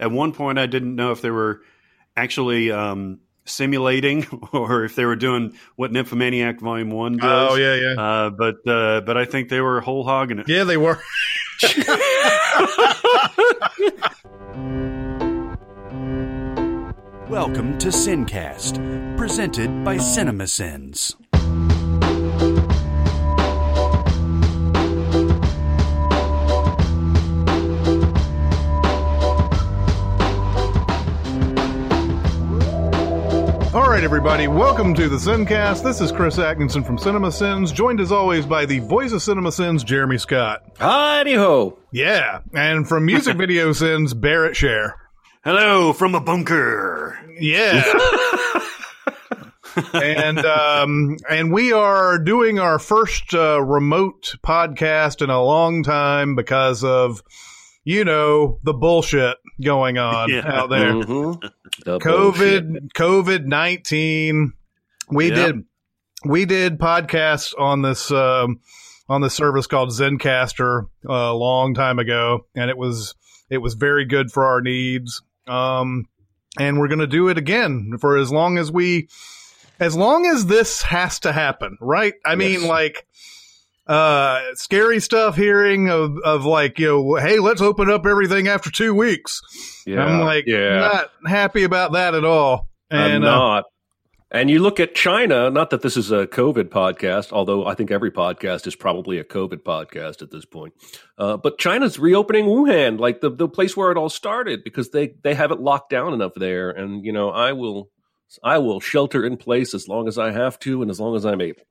at one point I didn't know if they were actually um, simulating or if they were doing what Nymphomaniac Volume One does. Oh yeah, yeah. Uh, but uh, but I think they were whole hogging it. Yeah, they were. Welcome to Sincast, presented by CinemaSins. All right, everybody, welcome to the Sincast. This is Chris Atkinson from Cinema Sins, joined as always by the voice of Cinema Sins, Jeremy Scott. Hi, howdy ho. Yeah, and from Music Video Sins, Barrett Share. Hello from a bunker. Yeah. and um, and we are doing our first uh, remote podcast in a long time because of you know the bullshit going on Yeah. out there. Mhm. The. COVID, COVID nineteen. We Yep. did, we did podcasts on this um, on this service called Zencastr uh, a long time ago, and it was it was very good for our needs. Um, and we're going to do it again for as long as we, as long as this has to happen, right? I mean, like. Uh, scary stuff hearing of, of like, you know, hey, let's open up everything after two weeks. Yeah. I'm like, yeah. not happy about that at all. I'm And uh, not. And you look at China, not that this is a COVID podcast, although I think every podcast is probably a COVID podcast at this point. Uh, but China's reopening Wuhan, like the, the place where it all started, because they, they have it locked down enough there. And, you know, I will I will shelter in place as long as I have to and as long as I'm able.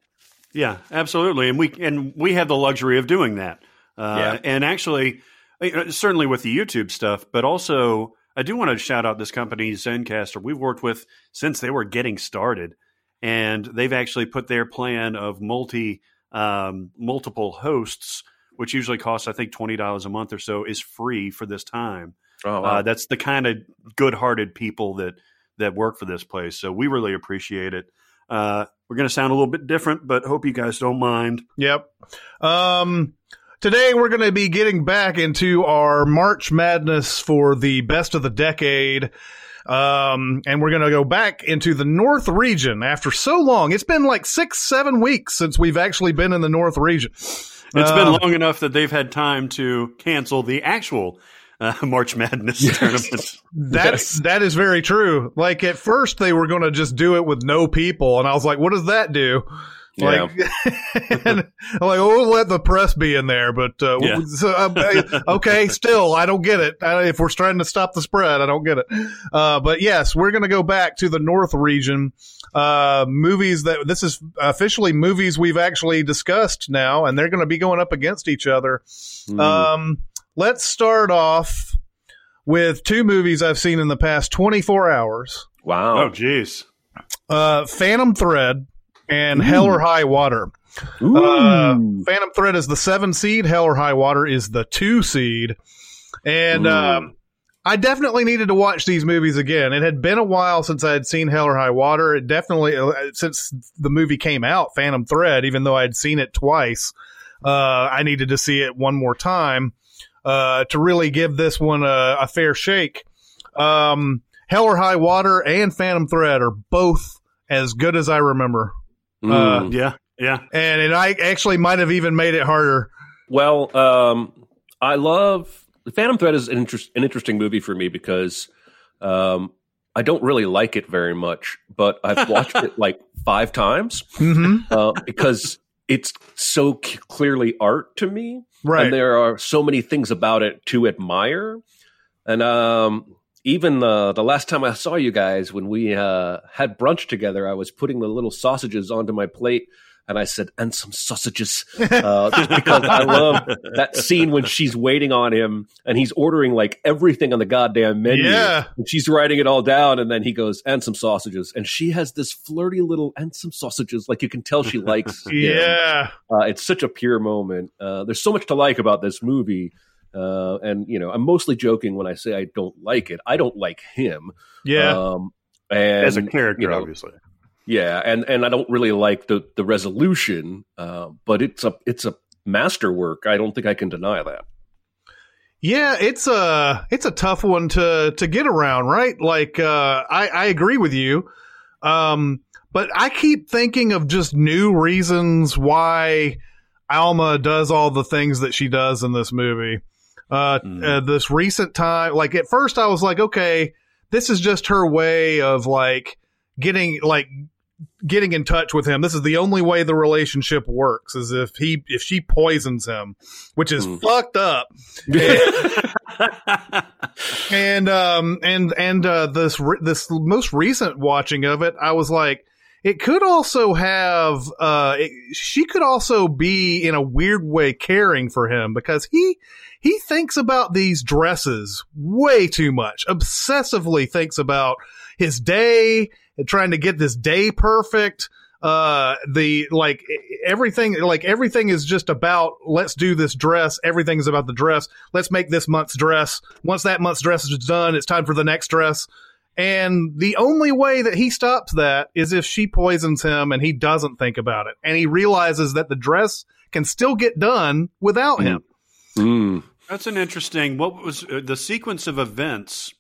Yeah, absolutely, and we and we have the luxury of doing that. Uh, Yeah. And actually, uh, certainly with the YouTube stuff, but also I do want to shout out this company Zencastr. We've worked with since they were getting started, and they've actually put their plan of multi um, multiple hosts, which usually costs I think twenty dollars a month or so, is free for this time. Oh, Uh, that's the kind of good-hearted people that that work for this place. So we really appreciate it. Uh, we're going to sound a little bit different, but hope you guys don't mind. Yep. Um, today we're going to be getting back into our March Madness for the best of the decade. Um, and we're going to go back into the North region after so long. It's been like six, seven weeks since we've actually been in the North region. It's Uh, been long enough that they've had time to cancel the actual uh, March Madness tournament. That's that is very true. Like at first they were going to just do it with no people, and I was like, "What does that do?" Like, and like, oh, we'll let the press be in there, but uh, Yeah. so, uh, okay, still, I don't get it. Uh, if we're trying to stop the spread, I don't get it. Uh, but yes, we're going to go back to the North region. Uh, movies that this is officially movies we've actually discussed now, and they're going to be going up against each other. Hmm. Um, let's start off with two movies I've seen in the past 24 hours. wow. Oh, jeez. Uh, Phantom Thread and Hell or High Water. Ooh. Uh, Phantom Thread is the seven seed. Hell or High Water is the two seed. And um, I definitely needed to watch these movies again. It had been a while since I had seen Hell or High Water. It definitely, uh, since the movie came out, Phantom Thread, even though I had seen it twice, uh, I needed to see it one more time uh, to really give this one a, a fair shake. Um, Hell or High Water and Phantom Thread are both as good as I remember. Mm. uh, Yeah, yeah. And it I actually might have even made it harder. Well, um, I love Phantom Thread is an, interest, an interesting movie for me because um, I don't really like it very much, but I've watched it like five times Mm-hmm. uh, because it's so c- clearly art to me, Right. and there are so many things about it to admire. And um, even the the last time I saw you guys when we uh, had brunch together, I was putting the little sausages onto my plate. And I said, and some sausages, uh, just because I love that scene when she's waiting on him and he's ordering like everything on the goddamn menu. Yeah. And she's writing it all down. And then he goes, and some sausages. And she has this flirty little, and some sausages. Like you can tell she likes. him. yeah. Uh, it's such a pure moment. Uh, there's so much to like about this movie. Uh, and, you know, I'm mostly joking when I say I don't like it. I don't like him. Yeah. Um, and, As a character, you know, obviously. Yeah, and and I don't really like the the resolution, uh, but it's a it's a masterwork. I don't think I can deny that. Yeah, it's a it's a tough one to to get around, right? Like uh I I agree with you. Um but I keep thinking of just new reasons why Alma does all the things that she does in this movie. Uh, Mhm. uh this recent time like at first I was like okay, this is just her way of like getting like getting in touch with him. This is the only way the relationship works is if he if she poisons him, which is Mm. fucked up and um and and uh this re- this most recent watching of it i was like it could also have uh it, she could also be in a weird way caring for him because he he thinks about these dresses way too much obsessively thinks about his day and trying to get this day perfect uh the like everything like everything is just about let's do this dress everything's about the dress let's make this month's dress once that month's dress is done it's time for the next dress and the only way that he stops that is if she poisons him and he doesn't think about it and he realizes that the dress can still get done without him Mm. That's an interesting. What was uh, the sequence of events?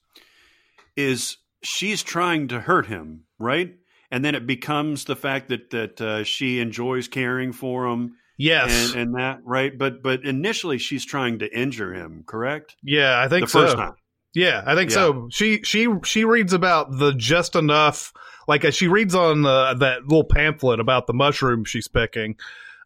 Is she's trying to hurt him, right? And then it becomes the fact that that uh, she enjoys caring for him, yes and, and that right. But but initially she's trying to injure him, correct? yeah i think the so first time. Yeah, I think Yeah. so. She she she reads about the just enough. Like uh, she reads on the, that little pamphlet about the mushroom she's picking.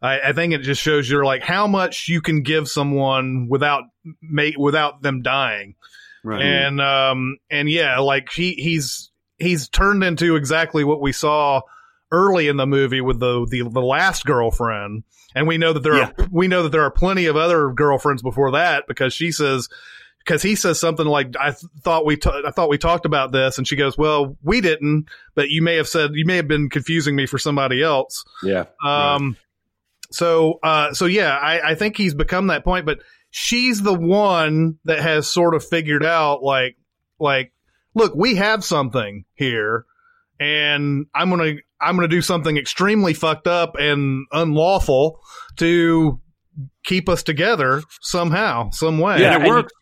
I, I think it just shows you're like how much you can give someone without make without them dying. Right. And um and yeah, like he he's he's turned into exactly what we saw early in the movie with the the, the last girlfriend. And we know that there are we know that there are plenty of other girlfriends before that because she says because he says something like I th- thought we ta- I thought we talked about this and she goes, "Well, we didn't, but you may have said you may have been confusing me for somebody else." Yeah. Um, so, uh, so yeah, I, I think he's become that point, but she's the one that has sort of figured out, like, like, look, we have something here, and I'm gonna, I'm gonna do something extremely fucked up and unlawful to keep us together somehow, some way. Yeah, and it and- worked.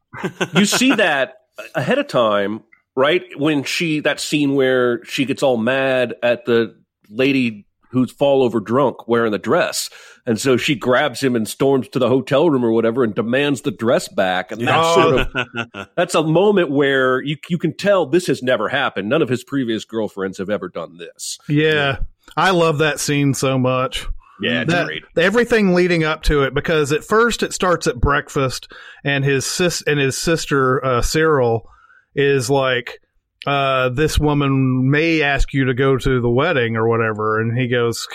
you see that ahead of time, right? When she that scene where she gets all mad at the lady who's fall over drunk wearing the dress. And so she grabs him and storms to the hotel room or whatever and demands the dress back. And that's Oh. sort of that's a moment where you you can tell this has never happened. None of his previous girlfriends have ever done this. yeah. I love that scene so much. Yeah, That- great. everything leading up to it because at first it starts at breakfast and his sis and his sister uh, Cyril is like uh, this woman may ask you to go to the wedding or whatever and he goes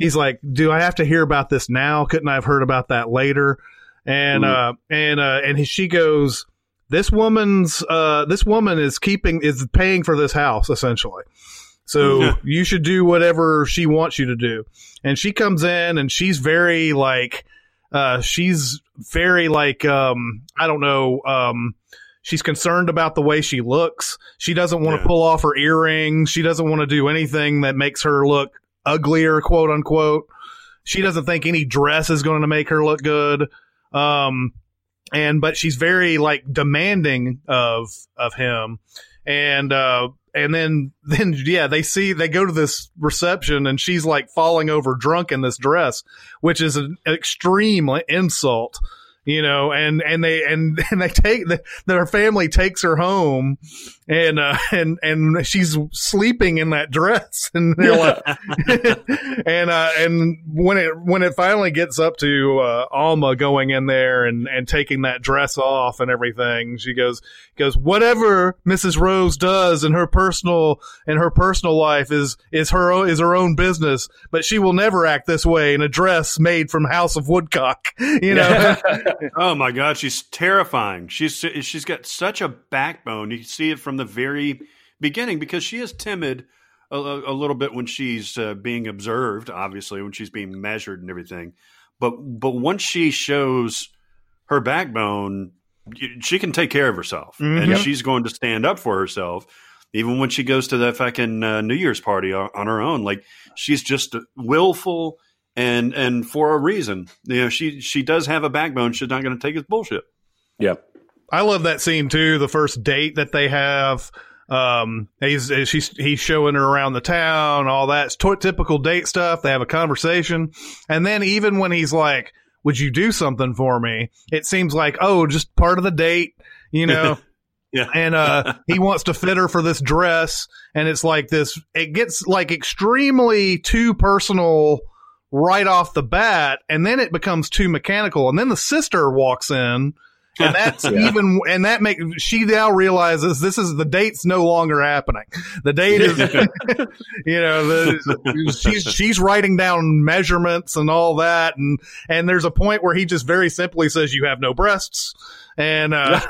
he's like do I have to hear about this now couldn't I have heard about that later and Mhm. uh and uh and he, she goes this woman's uh this woman is keeping is paying for this house essentially so Yeah. you should do whatever she wants you to do and she comes in and she's very like uh she's very like um i don't know um she's concerned about the way she looks she doesn't want to Yeah. pull off her earrings she doesn't want to do anything that makes her look uglier quote unquote. She doesn't think any dress is going to make her look good. Um and but she's very like demanding of of him. And uh and then then yeah they see they go to this reception and she's like falling over drunk in this dress which is an extreme insult you know and and they and, and they take the, their family takes her home and uh and and she's sleeping in that dress and they're like and uh and when it when it finally gets up to uh Alma going in there and and taking that dress off and everything she goes goes whatever Mrs. Rose does in her personal in her personal life is is her own, is her own business but she will never act this way in a dress made from House of Woodcock you know Oh my God, she's terrifying. She's she's got such a backbone. You can see it from the very beginning because she is timid a, a, little bit when she's uh, being observed. Obviously, when she's being measured and everything. But but once she shows her backbone, she can take care of herself, Mhm. and Yep. she's going to stand up for herself. Even when she goes to that fucking uh, New Year's party on, on her own, like she's just willful and and for a reason. You know, she she does have a backbone. She's not going to take his bullshit. Yep. I love that scene too. The first date that they have. Um, he's she's he's showing her around the town, all that it's t- typical date stuff. They have a conversation, and then even when he's like, "Would you do something for me?" It seems like, oh, just part of the date, you know. Yeah. and uh, he wants to fit her for this dress, and it's like this. It gets like extremely too personal right off the bat, and then it becomes too mechanical, and then the sister walks in. And that's Yeah. even, and that make she now realizes this is the date's no longer happening. The date is, you know, the, she's she's writing down measurements and all that, and and there's a point where he just very simply says, "You have no breasts," and uh,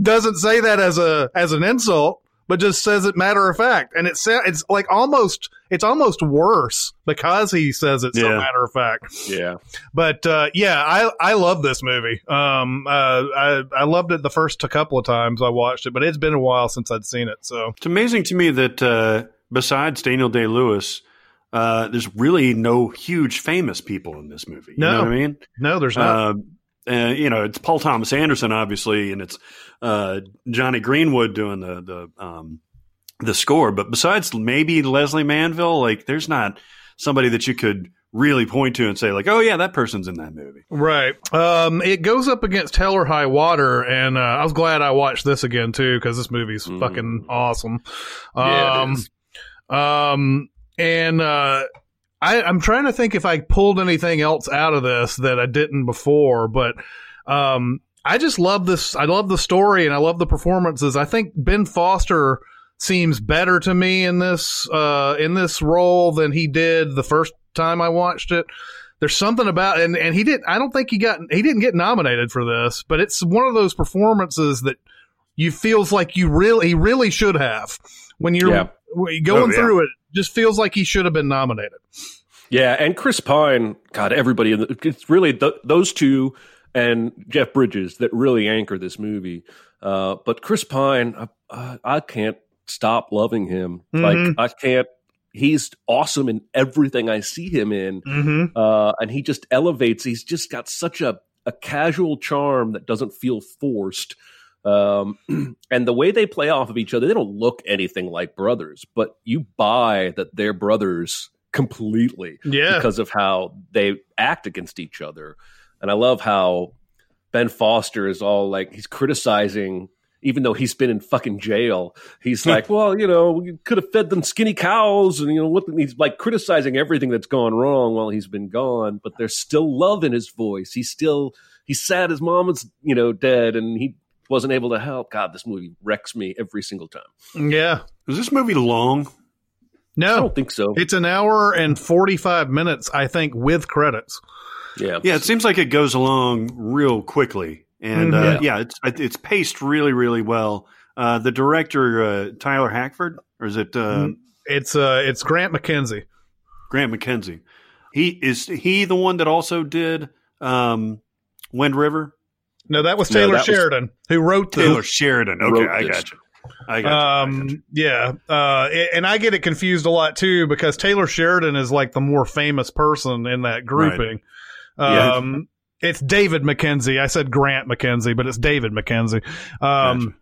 doesn't say that as a as an insult, but just says it matter of fact, and it's it's like almost it's almost worse because he says it so matter of fact. Yeah. But uh, yeah, I I love this movie. Um, uh, I I loved it the first a couple of times I watched it, but it's been a while since I'd seen it. So It's amazing to me that uh, besides Daniel Day Lewis, uh, there's really no huge famous people in this movie. You No. know what I mean? no, there's not. Uh, uh, you know, it's Paul Thomas Anderson, obviously, and it's uh, Jonny Greenwood doing the the um, the score. But besides maybe Lesley Manville, like there's not somebody that you could really point to and say like, oh yeah, that person's in that movie. Right. Um, it goes up against Hell or High Water, and uh, I was glad I watched this again too because this movie's Mhm. fucking awesome. Yeah, it Um, um, and uh, I, I'm trying to think if I pulled anything else out of this that I didn't before, but um, I just love this. I love the story and I love the performances. I think Ben Foster seems better to me in this uh, in this role than he did the first time I watched it. There's something about and and he did. I don't think he got he didn't get nominated for this, but it's one of those performances that you feels like you really he really should have when you're Yeah. You're going Oh, yeah. through it. Just feels like he should have been nominated. Yeah, and Chris Pine, God, everybody in the, it's really th- those two and Jeff Bridges that really anchor this movie. Uh, but Chris Pine, I, I, I can't stop loving him. Mhm. Like I can't. He's awesome in everything I see him in, Mm-hmm. uh, and he just elevates. He's just got such a a casual charm that doesn't feel forced. Um, and the way they play off of each other, they don't look anything like brothers, but you buy that they're brothers completely Yeah. because of how they act against each other. And I love how Ben Foster is all like he's criticizing even though he's been in fucking jail. He's like, well, you know, we could have fed them skinny cows and you know what he's like criticizing everything that's gone wrong while he's been gone, but there's still love in his voice. He's still he's sad his mom is, you know, dead and he wasn't able to help. God, this movie wrecks me every single time. Yeah. Is this movie long? No. I don't think so. it's an hour and 45 minutes, I think, with credits. Yeah. Yeah, it seems like it goes along real quickly, and uh, Mhm. yeah, it's it's paced really really well. Uh, the director uh, Tyler Hackford, or is it uh, Mhm. It's uh, it's Grant McKenzie. Grant McKenzie? He is he the one that also did um, Wind River. No, that was No, Taylor that was- Sheridan who wrote the Taylor Sheridan. Okay, wrote I this. got you. I got you. I got you. Um, yeah, uh, and I get it confused a lot too because Taylor Sheridan is like the more famous person in that grouping. Yeah. Um, it's David Mackenzie. I said Grant McKenzie, but it's David Mackenzie. Um,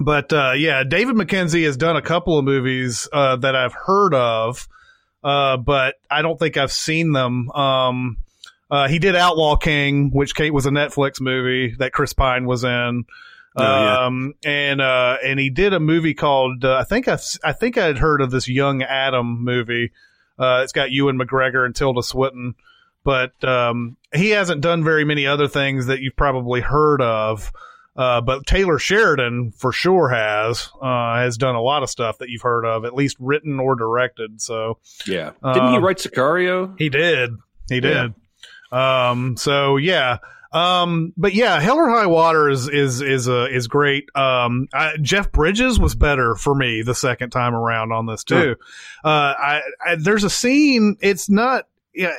but uh, yeah, David Mackenzie has done a couple of movies uh, that I've heard of, uh, but I don't think I've seen them. Um, uh, he did Outlaw King, which came, was a Netflix movie that Chris Pine was in. Oh, yeah. Um, and, uh, and he did a movie called, uh, I think I, I think I'd heard of this Young Adam movie. Uh, it's got Ewan McGregor and Tilda Swinton, but, um, he hasn't done very many other things that you've probably heard of. Uh, but Taylor Sheridan for sure has, uh, has done a lot of stuff that you've heard of, at least written or directed. So Yeah. Didn't he Um, write Sicario? he did. He did. Um, so yeah. Um, but yeah, Hell or High Water is is is uh, is great. Um, I, Jeff Bridges was better for me the second time around on this too. Uh, I, I there's a scene. It's not. Yeah,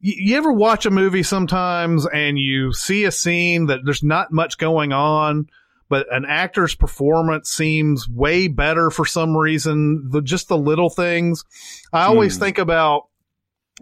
you, you ever watch a movie sometimes and you see a scene that there's not much going on, but an actor's performance seems way better for some reason. The just the little things. I always Hmm. think about,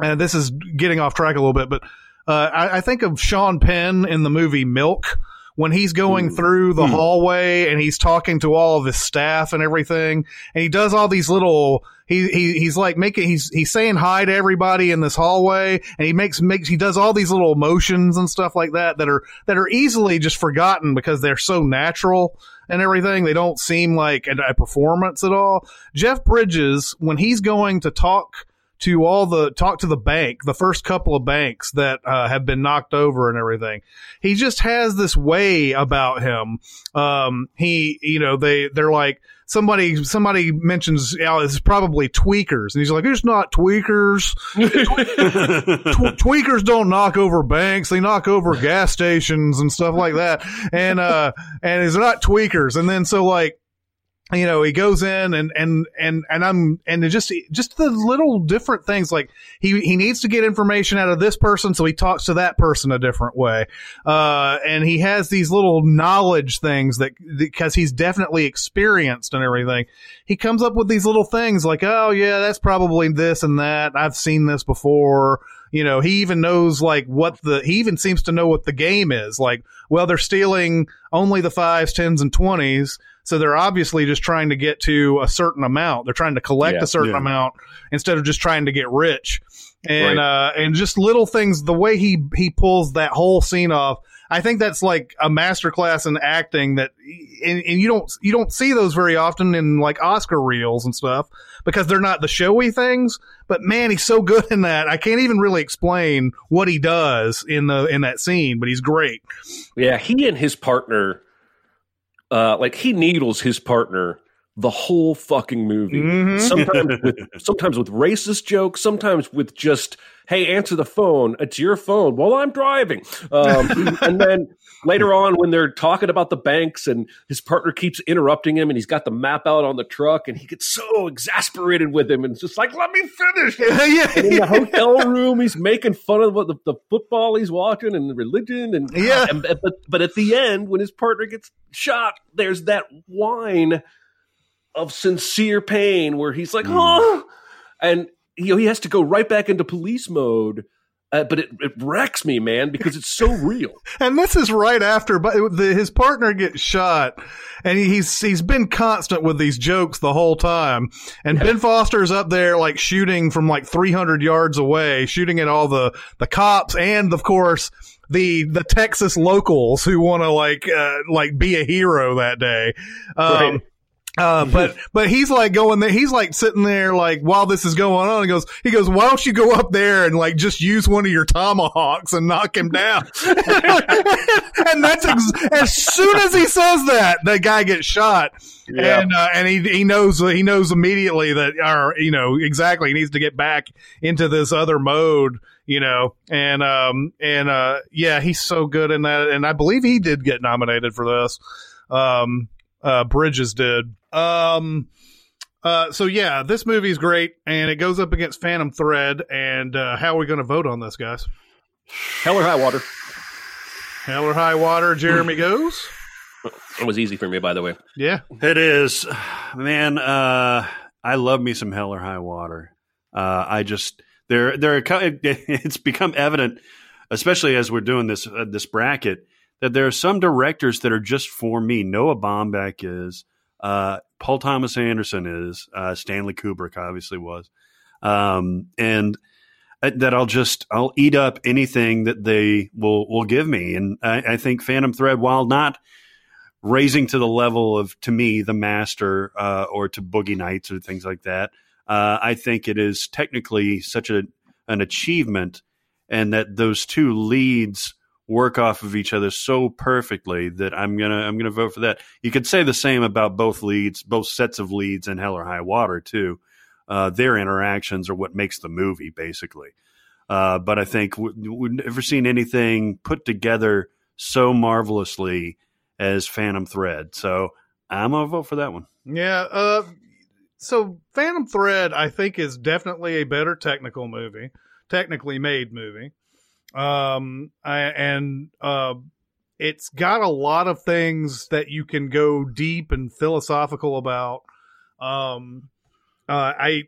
and this is getting off track a little bit, but uh, I, I think of Sean Penn in the movie Milk when he's going Ooh. through the Hmm. hallway and he's talking to all of his staff and everything, and he does all these little. He, he he's like making he's he's saying hi to everybody in this hallway, and he makes makes he does all these little motions and stuff like that that are that are easily just forgotten because they're so natural and everything. They don't seem like a, a performance at all. Jeff Bridges, when he's going to talk to all the talk to the bank, the first couple of banks that uh, have been knocked over and everything, he just has this way about him. Um, he, you know, they they're like somebody somebody mentions, yeah, it's probably tweakers, and he's like, it's not tweakers. Tw- tweakers don't knock over banks; they knock over gas stations and stuff like that. And uh, and it's not tweakers. And then so like, you know, he goes in and and and and I'm and just just the little different things like he he needs to get information out of this person, so he talks to that person a different way. Uh, and he has these little knowledge things that because he's definitely experienced and everything he comes up with these little things like, oh yeah, that's probably this and that. I've seen this before. You know, he even knows like what the, he even seems to know what the game is. Like, well, they're stealing only the fives, tens, and twenties. So they're obviously just trying to get to a certain amount. They're trying to collect Yeah. a certain Yeah. amount instead of just trying to get rich. And, Right. uh, and just little things, the way he, he pulls that whole scene off, I think that's like a masterclass in acting that, and, and you don't you don't see those very often in like Oscar reels and stuff because they're not the showy things. But man, he's so good in that. I can't even really explain what he does in the in that scene, but he's great. Yeah, he and his partner, uh, like he needles his partner the whole fucking movie. Mhm. Sometimes with sometimes with racist jokes, sometimes with just "Hey, answer the phone. It's your phone." While I'm driving, um, and then later on when they're talking about the banks and his partner keeps interrupting him and he's got the map out on the truck and he gets so exasperated with him and it's just like, "Let me finish." And in the hotel room, he's making fun of what the, the football he's watching and the religion, and Yeah. and- but but at the end, when his partner gets shot, there's that whine of sincere pain where he's like, "Oh," and you know he has to go right back into police mode. Uh, but it, it wrecks me, man, because it's so real. and this is right after, but the, his partner gets shot, and he's he's been constant with these jokes the whole time. And Ben Foster's up there like shooting from like 300 yards away, shooting at all the the cops, and of course the the Texas locals who want to like uh, like be a hero that day. Um, Right. Uh, but but he's like going there. He's like sitting there like while this is going on. He goes he goes. Why don't you go up there and like just use one of your tomahawks and knock him down? and that's ex- as soon as he says that, the guy gets shot. Yeah. And uh, and he he knows he knows immediately that or you know exactly he needs to get back into this other mode you know and um and uh yeah he's so good in that and I believe he did get nominated for this um uh Bridges did um uh so yeah this movie's great and it goes up against Phantom Thread and uh how are we going to vote on this guys Hell or high water. Hell or high water Jeremy goes It was easy for me, by the way. yeah It is, man. Uh, I love me some Hell or High Water. Uh, I just there there. are It's become evident, especially as we're doing this uh, this bracket, that there are some directors that are just for me. Noah Baumbach is, uh, Paul Thomas Anderson is, uh, Stanley Kubrick obviously was, um, and uh, that I'll just I'll eat up anything that they will will give me. And I, I think Phantom Thread, while not raising to the level of to me the master uh, or to boogie nights or things like that uh, i think it is technically such a an achievement and that those two leads work off of each other so perfectly that i'm gonna i'm gonna vote for that you could say the same about both leads both sets of leads in hell or high water too uh, their interactions are what makes the movie basically uh, but i think we- we've never seen anything put together so marvelously as Phantom Thread. So I'm gonna vote for that one. Yeah. Uh, so Phantom Thread, I think, is definitely a better technical movie, technically made movie. Um, I, and uh, it's got a lot of things that you can go deep and philosophical about. Um, uh, I,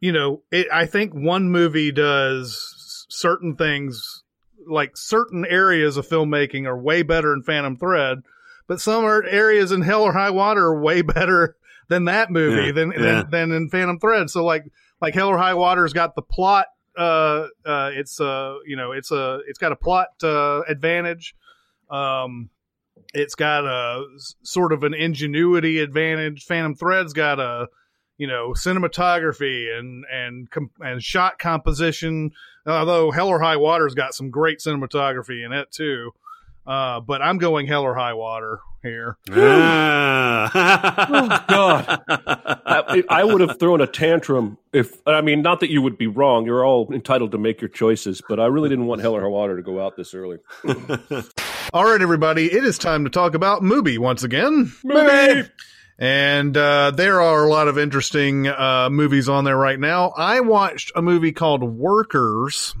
you know, it, I think one movie does certain things like certain areas of filmmaking are way better in Phantom Thread, but some are areas in Hell or High Water are way better than that movie Yeah, than, yeah. than than in Phantom Thread. So like like Hell or High Water's got the plot. Uh, uh, it's uh, you know, it's a it's got a plot uh, advantage. Um, it's got a sort of an ingenuity advantage. Phantom Thread's got a you know cinematography and and and shot composition. Although Hell or High Water's got some great cinematography in it too. Uh, but I'm going Hell or High Water here. Ah. God. I, I would have thrown a tantrum if I mean, not that you would be wrong. You're all entitled to make your choices, but I really didn't want Hell or High Water to go out this early. All right, everybody, it is time to talk about Mubi once again. Movie! And uh, there are a lot of interesting uh, movies on there right now. I watched a movie called Workers,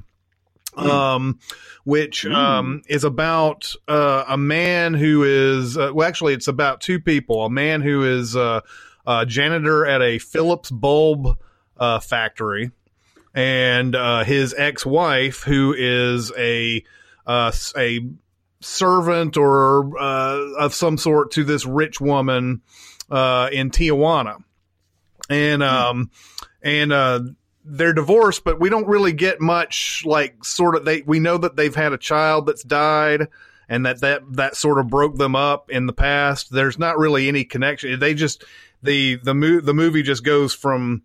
um, which um, is about uh, a man who is, uh, well, actually, it's about two people. A man who is uh, a janitor at a Philips bulb uh, factory, and uh, his ex wife, who is a uh, a servant or uh, of some sort to this rich woman uh, in Tijuana, and um, and uh, they're divorced, but we don't really get much like sort of they. We know that they've had a child that's died, and that that that sort of broke them up in the past. There's not really any connection. They just the the mo- the movie just goes from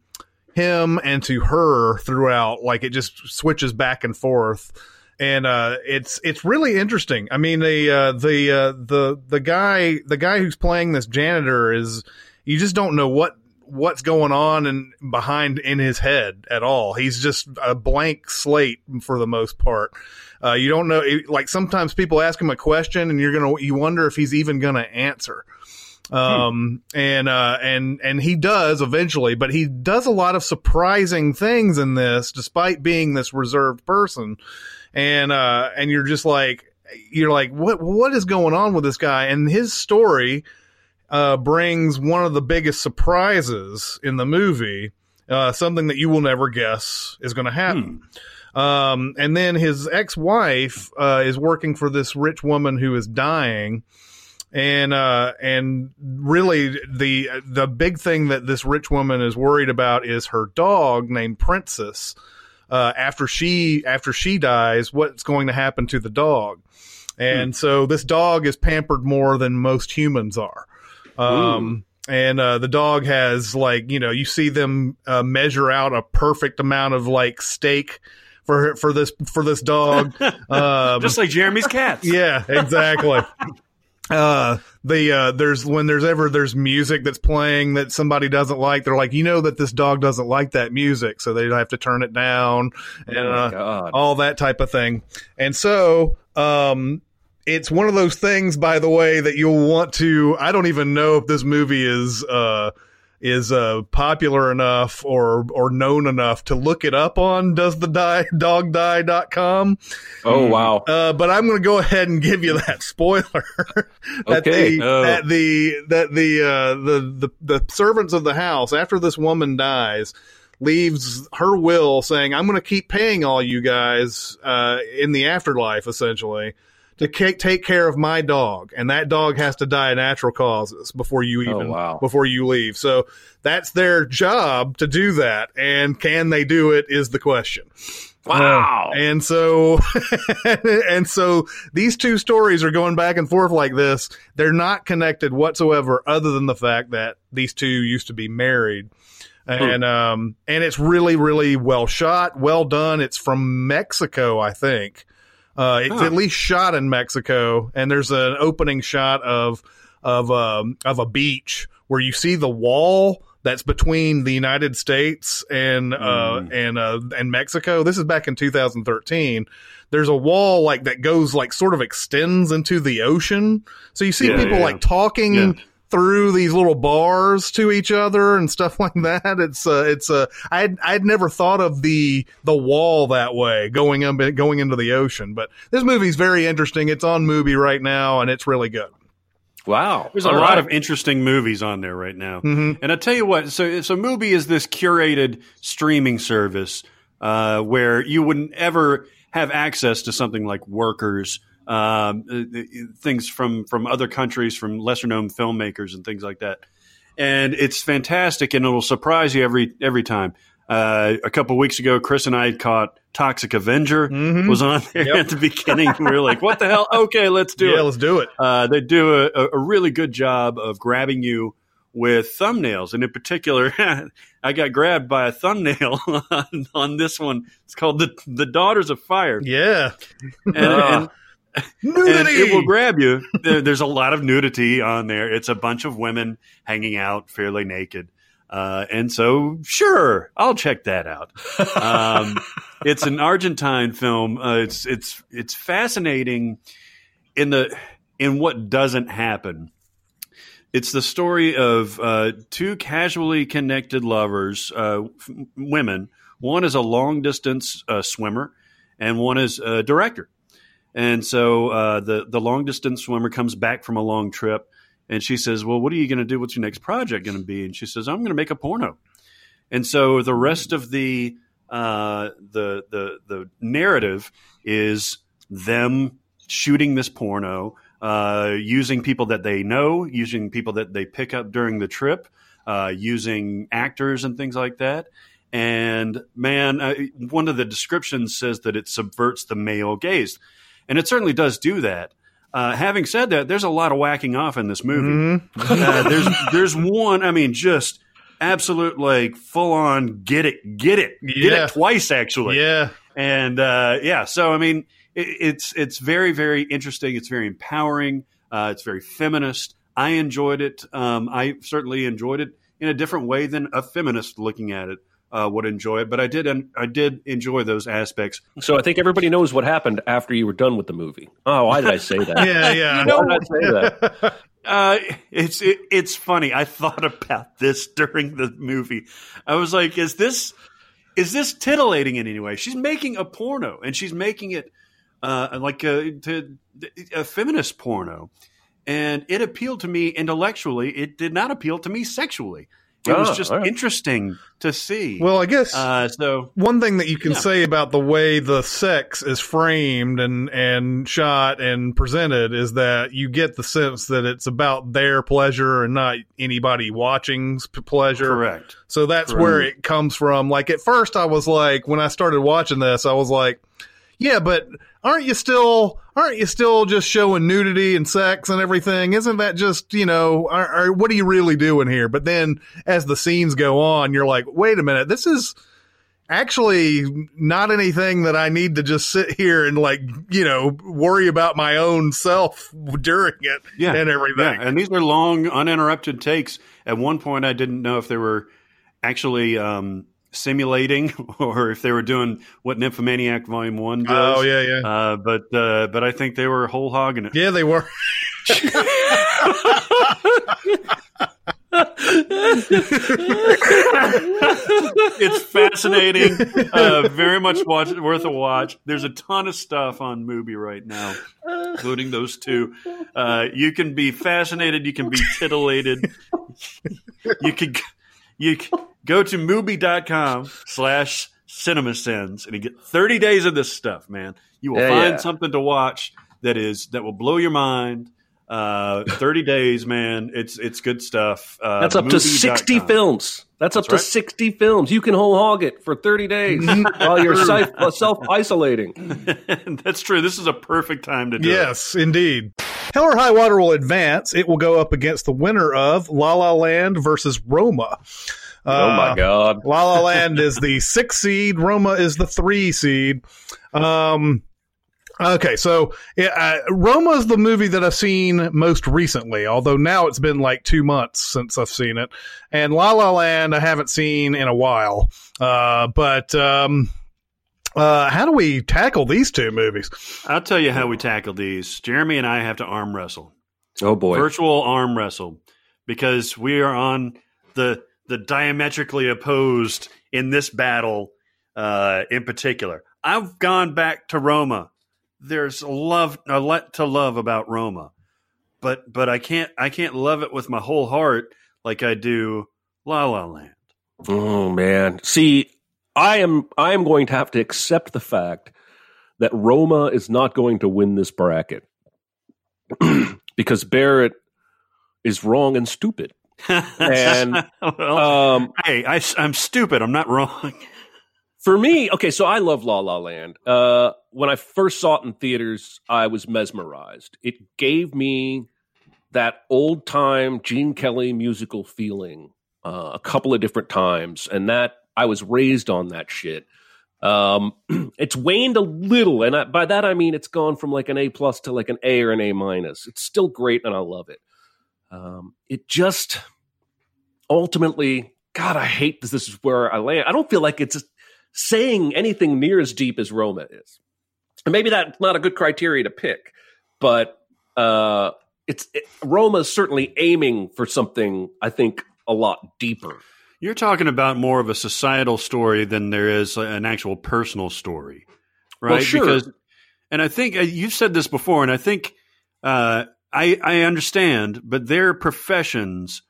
him and to her throughout like it just switches back and forth and uh, it's it's really interesting. I mean, the uh, the uh, the the guy the guy who's playing this janitor is you just don't know what what's going on and behind in his head at all. He's just a blank slate for the most part. Uh, you don't know. Like sometimes people ask him a question, and you're gonna you wonder if he's even gonna answer. Um, and, uh, and, and he does eventually, but he does a lot of surprising things in this, despite being this reserved person. And, uh, and you're just like, you're like, what, what is going on with this guy? And his story, uh, brings one of the biggest surprises in the movie, uh, something that you will never guess is going to happen. Um, and then his ex-wife, uh, is working for this rich woman who is dying. And uh and really the the big thing that this rich woman is worried about is her dog named princess uh after she after she dies what's going to happen to the dog. And so this dog is pampered more than most humans are um and uh, the dog has like you know you see them uh, measure out a perfect amount of like steak for for this for this dog um, Just like Jeremy's cats. yeah, exactly. uh the uh there's when there's ever there's music that's playing that somebody doesn't like they're like you know that this dog doesn't like that music so they have to turn it down and Oh uh, all that type of thing and so um it's one of those things by the way that you'll want to i don't even know if this movie is uh is uh popular enough or or known enough to look it up on does the die dogdie.com Oh, wow. uh, but I'm going to go ahead and give you that spoiler that Okay. the Oh. that the that the uh, the the the servants of the house after this woman dies leaves her will saying I'm going to keep paying all you guys uh, in the afterlife essentially to take care of my dog and that dog has to die of natural causes before you Oh, even wow. before you leave so that's their job to do that and can they do it is the question Wow. and so, and so these two stories are going back and forth like this. They're not connected whatsoever, other than the fact that these two used to be married. And, um, and it's really, really well shot, well done. It's from Mexico, I think. Uh, it's Huh. at least shot in Mexico. And there's an opening shot of, of, um, of a beach where you see the wall that's between the United States and, uh, and, uh, and Mexico. This is back in 2013. There's a wall like that goes like sort of extends into the ocean. So you see Yeah, people yeah, like talking Yeah. Through these little bars to each other and stuff like that. It's uh, it's uh, I'd I'd never thought of the the wall that way going up going into the ocean. But this Mubi's very interesting. It's on movie right now and it's really good. Wow. There's a All lot right. of interesting movies on there right now. Mhm. And I tell you what, so so Mubi is this curated streaming service uh, where you wouldn't ever have access to something like Workers, um, things from from other countries, from lesser known filmmakers and things like that. And it's fantastic, and it'll surprise you every every time. Uh, a couple weeks ago, Chris and I had caught Toxic Avenger Mhm. was on there Yep. at the beginning. we were like, "What the hell? Okay, let's do yeah, it." let's do it. Uh, they do a, a- a really good job of grabbing you with thumbnails, and in particular, I got grabbed by a thumbnail on, on this one. It's called the the Daughters of Fire, Yeah, and, Ah. and, nudity. it will grab you. There, there's a lot of nudity on there. It's a bunch of women hanging out fairly naked. Uh, and so, sure, I'll check that out. Um, it's an Argentine film. Uh, it's it's it's fascinating in the in what doesn't happen. It's the story of uh, two casually connected lovers, uh, f- women. One is a long distance uh, swimmer, and one is a director. And so uh, the the long distance swimmer comes back from a long trip, and she says, "Well, what are you going to do? What's your next project going to be?" And she says, "I'm going to make a porno." And so the rest of the uh, the the the narrative is them shooting this porno, uh, using people that they know, using people that they pick up during the trip, uh, using actors and things like that. And man, one of the descriptions says that it subverts the male gaze, and it certainly does do that. Uh, having said that, there's a lot of whacking off in this movie. Mhm. Uh, there's there's one. I mean, just absolute like full on get it, get it, get Yeah. it twice actually. Yeah, And uh, yeah, so I mean, it, it's it's very very interesting. It's very empowering. Uh, it's very feminist. I enjoyed it. Um, I certainly enjoyed it in a different way than a feminist looking at it uh, would enjoy it. But I did I did enjoy those aspects. So I think everybody knows what happened after you were done with the movie. Oh, why did I say that? yeah, yeah. Why did I say that? Uh, it's it, it's funny. I thought about this during the movie. I was like, is this is this titillating in any way? She's making a porno, and she's making it uh, like a, to, a feminist porno, and it appealed to me intellectually. It did not appeal to me sexually. It was Oh, just all right. interesting to see. Well, I guess uh, so one thing that you can Yeah. say about the way the sex is framed and and shot and presented is that you get the sense that it's about their pleasure and not anybody watching's pleasure. correct. So that's Correct. where it comes from. Like at first, I was like, when I started watching this, I was like, yeah, but aren't you still aren't you still just showing nudity and sex and everything? Isn't that just you know, are, are, what are you really doing here? But then as the scenes go on, you're like, wait a minute, this is actually not anything that I need to just sit here and like you know worry about my own self during it Yeah. and everything. Yeah, and these are long, uninterrupted takes. At one point, I didn't know if they were actually um, simulating or if they were doing what Nymphomaniac Volume One does. Oh yeah, yeah, Uh, but uh, but I think they were whole hogging it. yeah. They were. it's fascinating. Uh, very much watch, worth a watch. There's a ton of stuff on Mubi right now, including those two. Uh, you can be fascinated. You can be titillated. you can you go to Mubi.com slash cinemasins and you get 30 days of this stuff, man. You will Yeah, find yeah. something to watch that is that will blow your mind. Uh, 30 days, man. It's it's good stuff. Uh, That's up to Mubi.com. 60 films. That's up That's to 60 films. You can whole hog it for 30 days while you're self isolating. That's true. This is a perfect time to do it. Yes, indeed. Hell or High Water will advance. It will go up against the winner of La La Land versus Roma. oh my Uh, God. La La Land is the six seed. Roma is the three seed. Um, okay, so uh, Roma is the movie that I've seen most recently. Although now it's been like two months since I've seen it, and La La Land I haven't seen in a while. Uh, but um, uh, how do we tackle these two movies? I'll tell you how we tackle these. Jeremy and I have to arm wrestle, Oh boy. virtual arm wrestle, because we are on the the diametrically opposed in this battle. Uh, in particular, I've gone back to Roma. There's a love a lot to love about Roma, but but I can't I can't love it with my whole heart like I do La La Land. Oh man. See, I am I am going to have to accept the fact that Roma is not going to win this bracket because Barrett is wrong and stupid. And well, um, hey, I, am stupid. I'm not wrong. for me, okay, so I love La La Land. Uh, when I first saw it in theaters, I was mesmerized. It gave me that old time Gene Kelly musical feeling uh, a couple of different times, and that I was raised on that shit. Um, it's waned a little, and I, by that I mean it's gone from like an A plus to like an A or an A minus. It's still great, and I love it. Um, it just ultimately, God, I hate this. This is where I land. I don't feel like it's saying anything near as deep as Roma is. And maybe that's not a good criteria to pick, but uh, it's it, Roma is certainly aiming for something. I think a lot deeper. You're talking about more of a societal story than there is an actual personal story, right? Well, sure. Because, and I think uh, you've said this before, and I think uh, I, I understand, but their professions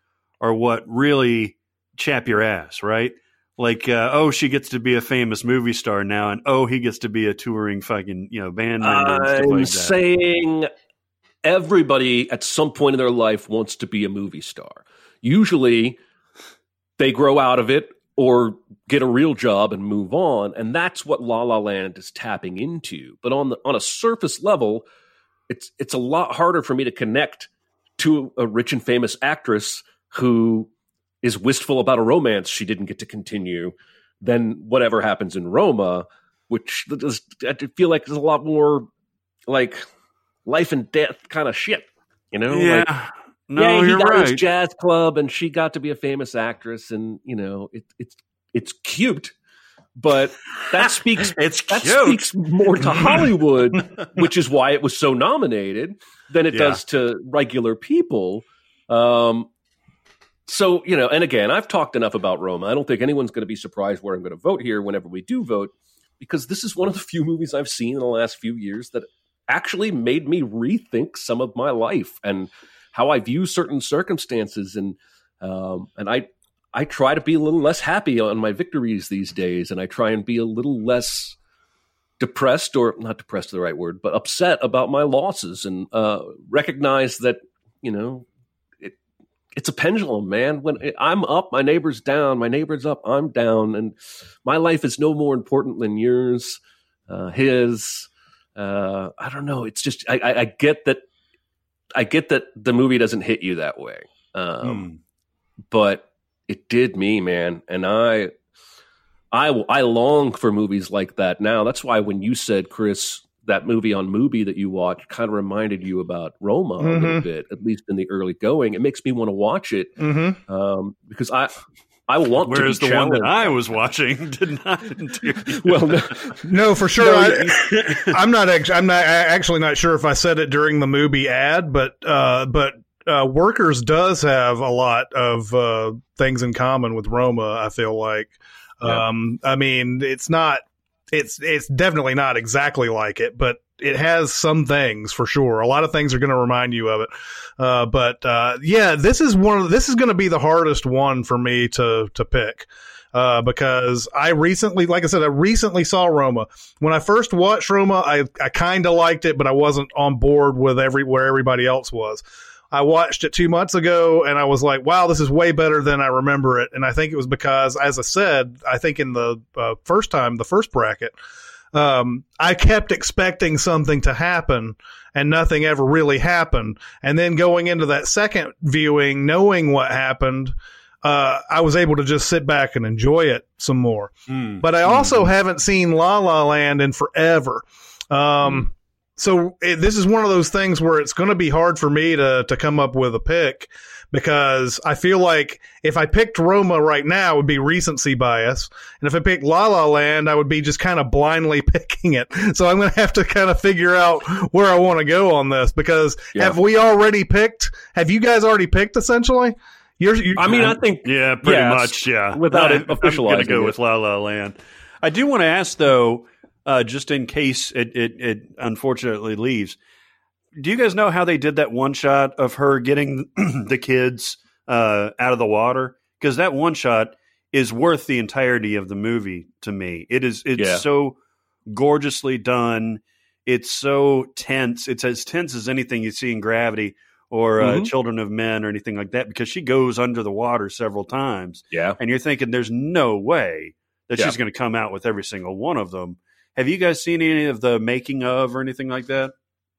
are what really chap your ass, right? Like, uh, oh, she gets to be a famous movie star now, and oh, he gets to be a touring fucking you know band member. and stuff I'm like that. saying everybody at some point in their life wants to be a movie star. Usually, they grow out of it or get a real job and move on, and that's what La La Land is tapping into. But on the on a surface level, it's it's a lot harder for me to connect to a rich and famous actress who is wistful about a romance she didn't get to continue than whatever happens in Roma, which is, I feel like there's a lot more like life and death kind of shit. You know, Yeah, Like, no, yeah, he you're got his jazz club, and she got to be a famous actress, and you know, it, it's it's cute, but that speaks it's that cute. speaks more to Hollywood, which is why it was so nominated, than it Yeah. does to regular people. Um, so you know, and again, I've talked enough about Roma. I don't think anyone's going to be surprised where I'm going to vote here whenever we do vote, because this is one of the few movies I've seen in the last few years that actually made me rethink some of my life and how I view certain circumstances, and um, and I I try to be a little less happy on my victories these days, and I try and be a little less depressed or not depressed the right word, but upset about my losses, and uh, recognize that you know it's a pendulum, man. When I'm up, my neighbor's down. My neighbor's up, I'm down, and my life is no more important than yours, uh, his. Uh, I don't know. It's just I, I, I get that. I get that the movie doesn't hit you that way. Um, Hmm. but it did me, man. And I, I, I long for movies like that now. That's why when you said, Chris, that movie on Mubi that you watched kind of reminded you about Roma a little Mhm. bit, at least in the early going. It makes me want to watch it Mm-hmm. um, because I, I want Whereas to be the one that. I was watching did not well, no, No, for sure. No, I, I'm not. I'm not actually not sure if I said it during the movie ad, but uh, but uh, Workers does have a lot of uh, things in common with Roma. I feel like. Yeah. Um, I mean, it's not. It's it's definitely not exactly like it, but it has some things for sure. A lot of things are going to remind you of it. Uh, but uh, yeah, this is one of this is going to be the hardest one for me to to pick. Uh, because I recently, like I said, I recently saw Roma. When I first watched Roma, I, I kind of liked it, but I wasn't on board with every where everybody else was. I watched it two months ago and I was like, wow, this is way better than I remember it. And I think it was because, as I said, I think in the uh, first time, the first bracket, um, I kept expecting something to happen and nothing ever really happened. And then going into that second viewing, knowing what happened, uh, I was able to just sit back and enjoy it some more. Hmm. But I also haven't seen La La Land in forever. Um, so it, this is one of those things where it's going to be hard for me to to come up with a pick because I feel like if I picked Roma right now, it would be recency bias, and if I picked La La Land, I would be just kind of blindly picking it. So I'm going to have to kind of figure out where I want to go on this because Yeah. have we already picked? Have you guys already picked essentially? You're, you I mean, I think Yeah, pretty Yes, much. Yeah, without I, it I'm going to go it. with La La Land. I do want to ask though, uh, just in case it, it it unfortunately leaves. Do you guys know how they did that one shot of her getting the kids uh, out of the water? Because that one shot is worth the entirety of the movie to me. It is. It's Yeah. so gorgeously done. It's so tense. It's as tense as anything you see in Gravity or uh, Mhm. Children of Men or anything like that because she goes under the water several times, Yeah. and you're thinking there's no way that Yeah. she's going to come out with every single one of them. Have you guys seen any of the making of or anything like that?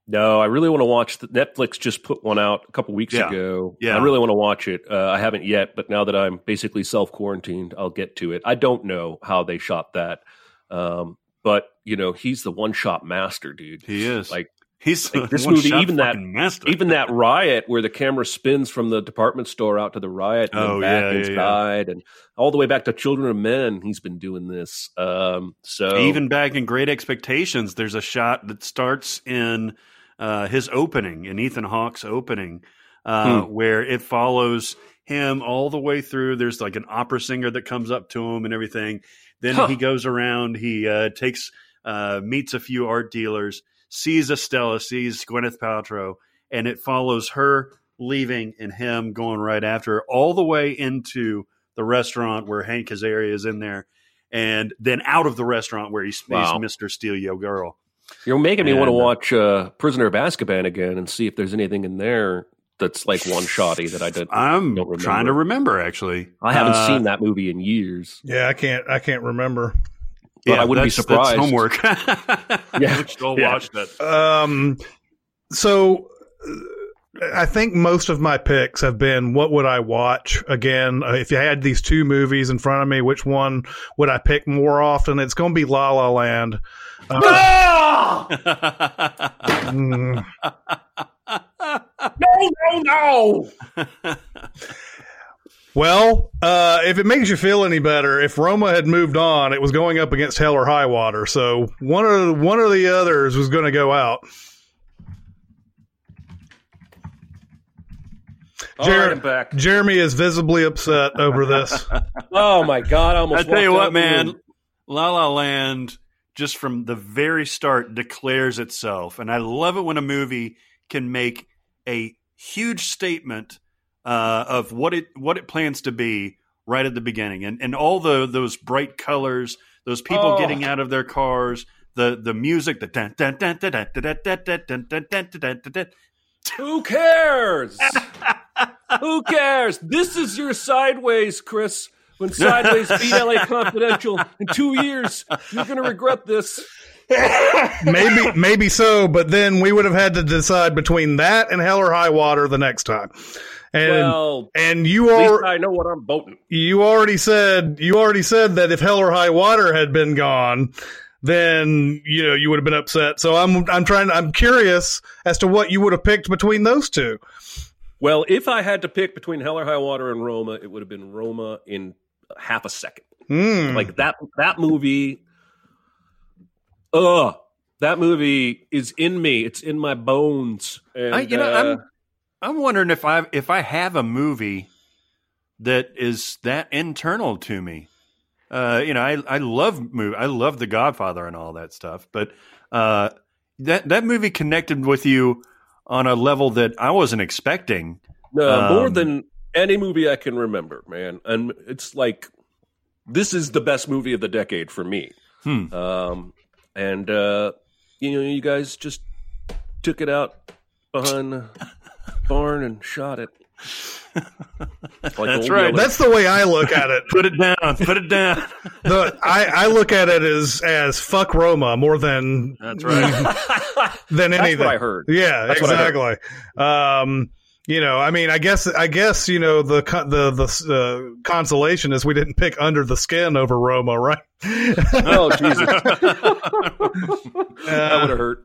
No, I really want to watch. The, Netflix just put one out a couple weeks Yeah. ago. Yeah. I really want to watch it. Uh, I haven't yet, but now that I'm basically self quarantined, I'll get to it. I don't know how they shot that, um, but you know, he's the one shot master, dude. He is Like- he's like this movie, even that- master. Even that riot where the camera spins from the department store out to the riot and Oh, back yeah, yeah, yeah. and all the way back to Children of Men. He's been doing this. Um, so even back in Great Expectations, there's a shot that starts in uh, his opening, in Ethan Hawke's opening, uh, Hmm. where it follows him all the way through. There's like an opera singer that comes up to him and everything. Then Huh. he goes around. He uh, takes uh, meets a few art dealers, sees Estella, sees Gwyneth Paltrow, and it follows her leaving and him going right after her all the way into the restaurant where Hank Azaria is in there, and then out of the restaurant where he's, Wow. he's Mr. Steal Yo Girl. You're making me want to uh, watch uh, Prisoner of Azkaban again and see if there's anything in there that's like one shotty that I didn't. I'm Don't remember. trying to remember actually. I haven't Uh, seen that movie in years. Yeah, I can't. I can't remember. But I wouldn't be surprised. That's homework. Yeah. we should all Yeah. watch that. Um, so uh, I think most of my picks have been what would I watch again? Uh, if you had these two movies in front of me, which one would I pick more often? It's going to be La La Land. Uh, mm, No, no, no! well, uh, if it makes you feel any better, if Roma had moved on, it was going up against Hell or High Water. So one of one or the others was going to go out. All Jared- right, back. Jeremy is visibly upset over this. Oh my god! I I almost. tell you what, man, room. La La Land just from the very start declares itself, and I love it when a movie can make a huge statement uh, of what it what it plans to be right at the beginning, and and all the those bright colors, those people Oh. getting out of their cars, the the music, the dun dun dun dun dun dun dun dun dun dun dun dun dun dun. Who cares? Who cares? This is your sideways, Chris. When sideways beat LA Confidential in two years, you're going to regret this. maybe maybe so, but then we would have had to decide between that and Hell or High Water the next time. And well, and you are I know what I'm voting. you already said you already said that if Hell or High Water had been gone, then you know you would have been upset. So I'm I'm trying I'm curious as to what you would have picked between those two. Well, if I had to pick between Hell or High Water and Roma, it would have been Roma in half a second. Hmm. Like that that movie Ugh. That movie is in me. It's in my bones. And, I, you know, uh, I'm I'm wondering if I if I have a movie that is that internal to me. Uh, you know, I I love movie. I love The Godfather and all that stuff, but uh, that that movie connected with you on a level that I wasn't expecting. No, more Um, than any movie I can remember, man. And it's like this is the best movie of the decade for me. Hmm. Um, and uh, you know, you guys just took it out behind barn and shot it. Like That's right. Yeller. That's the way I look at it. Put it down. Put it down. The, I, I look at it as as fuck Roma more than That's right. than That's anything. what I heard. Yeah, That's what I heard. exactly. Um, you know, I mean, I guess, I guess, you know, the the the uh, consolation is we didn't pick under the skin over Roma, right? Oh Jesus, that Uh, would have hurt.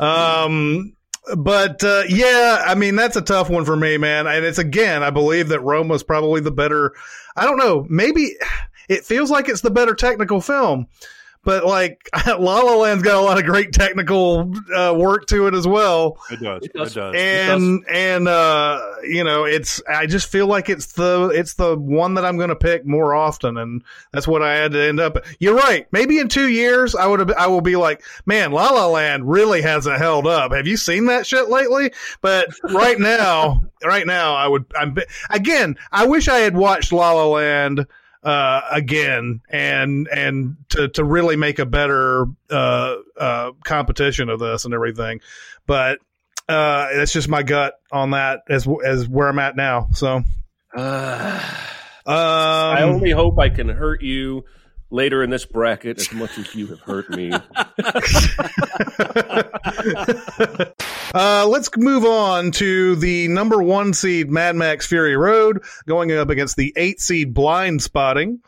um, but uh, yeah, I mean, that's a tough one for me, man. And it's again, I believe that Roma's probably the better. I don't know, maybe it feels like it's the better technical film. But like La La Land's got a lot of great technical uh, work to it as well. It does. It It does. does. and and uh you know it's i just feel like it's the it's the one that i'm going to pick more often and that's what i had to end up you're right maybe in two years i would have i will be like man la la land really hasn't held up have you seen that shit lately but right now right now i would i'm again i wish i had watched la la land uh, again and and to to really make a better uh, uh, competition of this and everything. But uh, that's just my gut on that as as where I'm at now. So. Uh, Um, I only hope I can hurt you later in this bracket as much as you have hurt me. uh, let's move on to the number one seed Mad Max Fury Road going up against the eight seed Blind Spotting.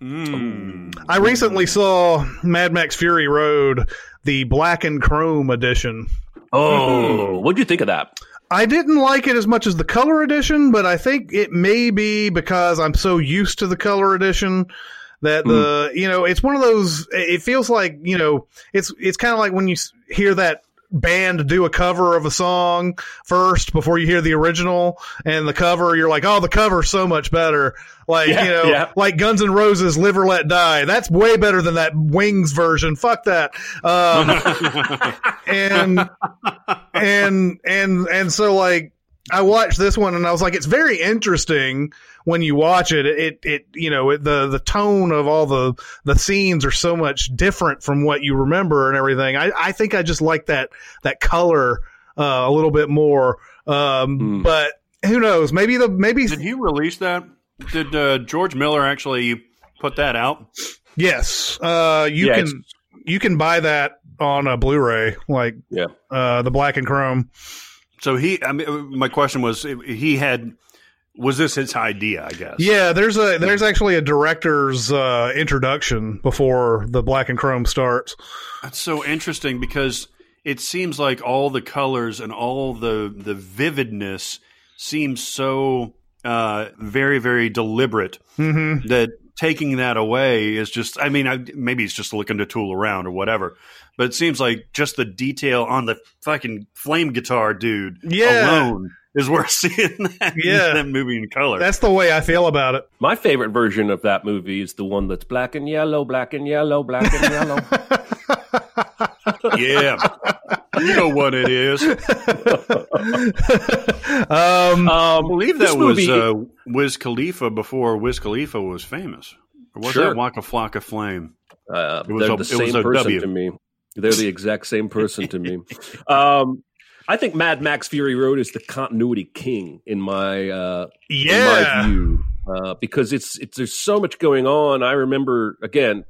Mm. I recently saw Mad Max Fury Road, the black and chrome edition. Oh, what'd you think of that? I didn't like it as much as the color edition, but I think it may be because I'm so used to the color edition that the you know it's one of those. It feels like you know it's it's kind of like when you hear that band do a cover of a song first before you hear the original and the cover you're like oh the cover's so much better like Yeah, you know yeah. like guns N' roses live or let die that's way better than that wings version fuck that um and and and and so like I watched this one and I was like, it's very interesting when you watch it. It it you know it, the the tone of all the the scenes are so much different from what you remember and everything. I I think I just like that that color uh, a little bit more. Um, Hmm. But who knows? Maybe the maybe Did he release that? Did uh, George Miller actually put that out? yes. Uh, you Yeah, can you can buy that on a Blu-ray like Yeah. uh, the black and chrome. So he, I mean, my question was, he had, was this his idea? I guess. Yeah, there's a there's actually a director's uh, introduction before the black and chrome starts. That's so interesting because it seems like all the colors and all the the vividness seems so uh, very very deliberate Mm-hmm. that taking that away is just. I mean, I, maybe he's just looking to tool around or whatever. But it seems like just the detail on the fucking flame guitar dude Yeah. alone is worth seeing that, Yeah. that movie in color. That's the way I feel about it. My favorite version of that movie is the one that's black and yellow, black and yellow, black and yellow. yeah, you know what it is. um, I Um, believe that was movie- uh, Wiz Khalifa before Wiz Khalifa was famous. Or was Sure. that Waka Flocka Flame? Uh, It was they're a- the it was same a person W. to me. They're the exact same person to me. Um, I think Mad Max Fury Road is the continuity king in my uh, yeah. in my view uh, because it's it's there's so much going on. I remember again,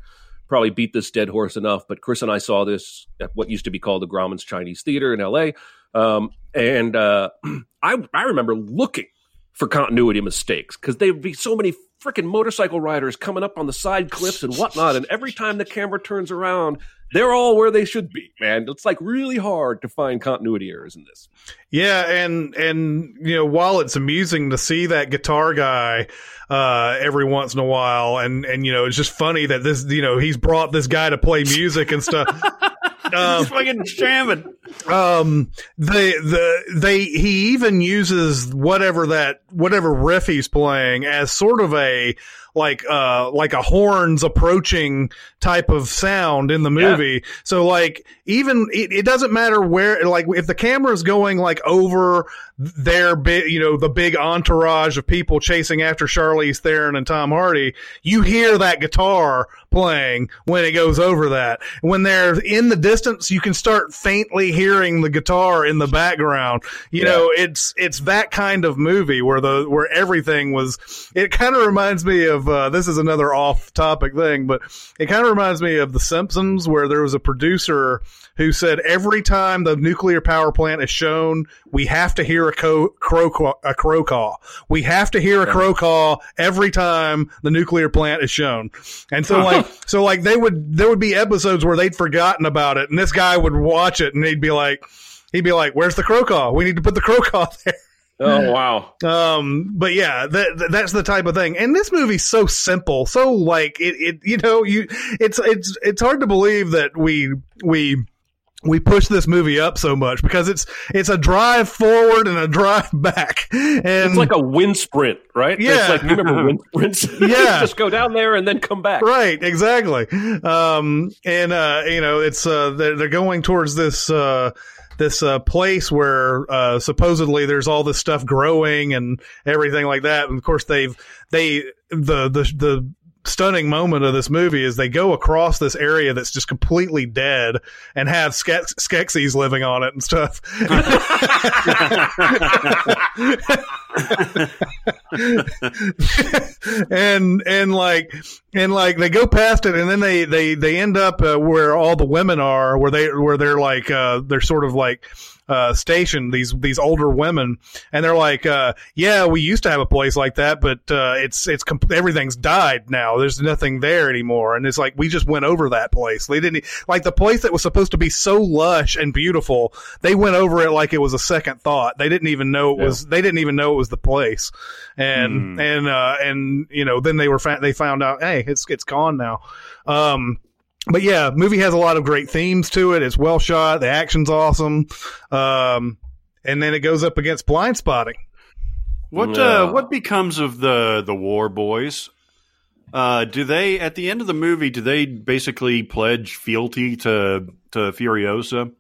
probably beat this dead horse enough, but Chris and I saw this at what used to be called the Grauman's Chinese Theater in L.A. Um, and uh, I I remember looking for continuity mistakes because there would be so many freaking motorcycle riders coming up on the side cliffs and whatnot, and every time the camera turns around, they're all where they should be. Man, it's like really hard to find continuity errors in this. yeah, and and you know, while it's amusing to see that guitar guy uh, every once in a while, and and you know, it's just funny that this you know he's brought this guy to play music and stuff. Um, He's fucking jamming. um they the they he even uses whatever that whatever riff he's playing as sort of a like uh like a horns approaching type of sound in the Yeah. movie so like even it, it doesn't matter where like if the camera is going like over their big you know the big entourage of people chasing after Charlize Theron and Tom Hardy you hear that guitar playing when it goes over that when they're in the distance you can start faintly hearing the guitar in the background you Yeah. know it's it's that kind of movie where the where everything was it kind of reminds me of uh, this is another off topic thing but it kind of reminds me of the simpsons where there was a producer who said every time the nuclear power plant is shown we have to hear a co- crow ca- a crow call we have to hear a crow call every time the nuclear plant is shown. And so like so like they would there would be episodes where they'd forgotten about it and this guy would watch it and he'd be like he'd be like where's the crow call we need to put the crow call there Oh wow! um, but yeah, that, that- that's the type of thing. And this movie's so simple, so like it, it, you know, you, it's, it's, it's hard to believe that we, we, we push this movie up so much because it's, it's a drive forward and a drive back. And It's like a wind sprint, right? Yeah. It's like you remember wind sprints? Yeah. just go down there and then come back. Right, exactly. Um, and uh, you know, it's uh, they're, they're going towards this uh, this uh, place where uh, supposedly there's all this stuff growing and everything like that. And of course, they've they the the the stunning moment of this movie is they go across this area that's just completely dead and have Skex- Skeksis living on it and stuff. and and like and like they go past it and then they they they end up uh, where all the women are where they where they're like uh they're sort of like uh, station, these these older women, and they're like, uh, "Yeah, we used to have a place like that, but uh, it's it's comp- everything's died now. There's nothing there anymore." And it's like we just went over that place. They didn't like the place that was supposed to be so lush and beautiful. They went over it like it was a second thought. They didn't even know it was. They didn't even know it was the place. And Mm. and uh, and you know then they were fa- they found out, hey, it's it's gone now. Um, but yeah, movie has a lot of great themes to it. It's well shot. The action's awesome. Um, and then it goes up against Blind Spotting. What Yeah. uh, what becomes of the the War Boys? Uh, do they at the end of the movie? Do they basically pledge fealty to to Furiosa,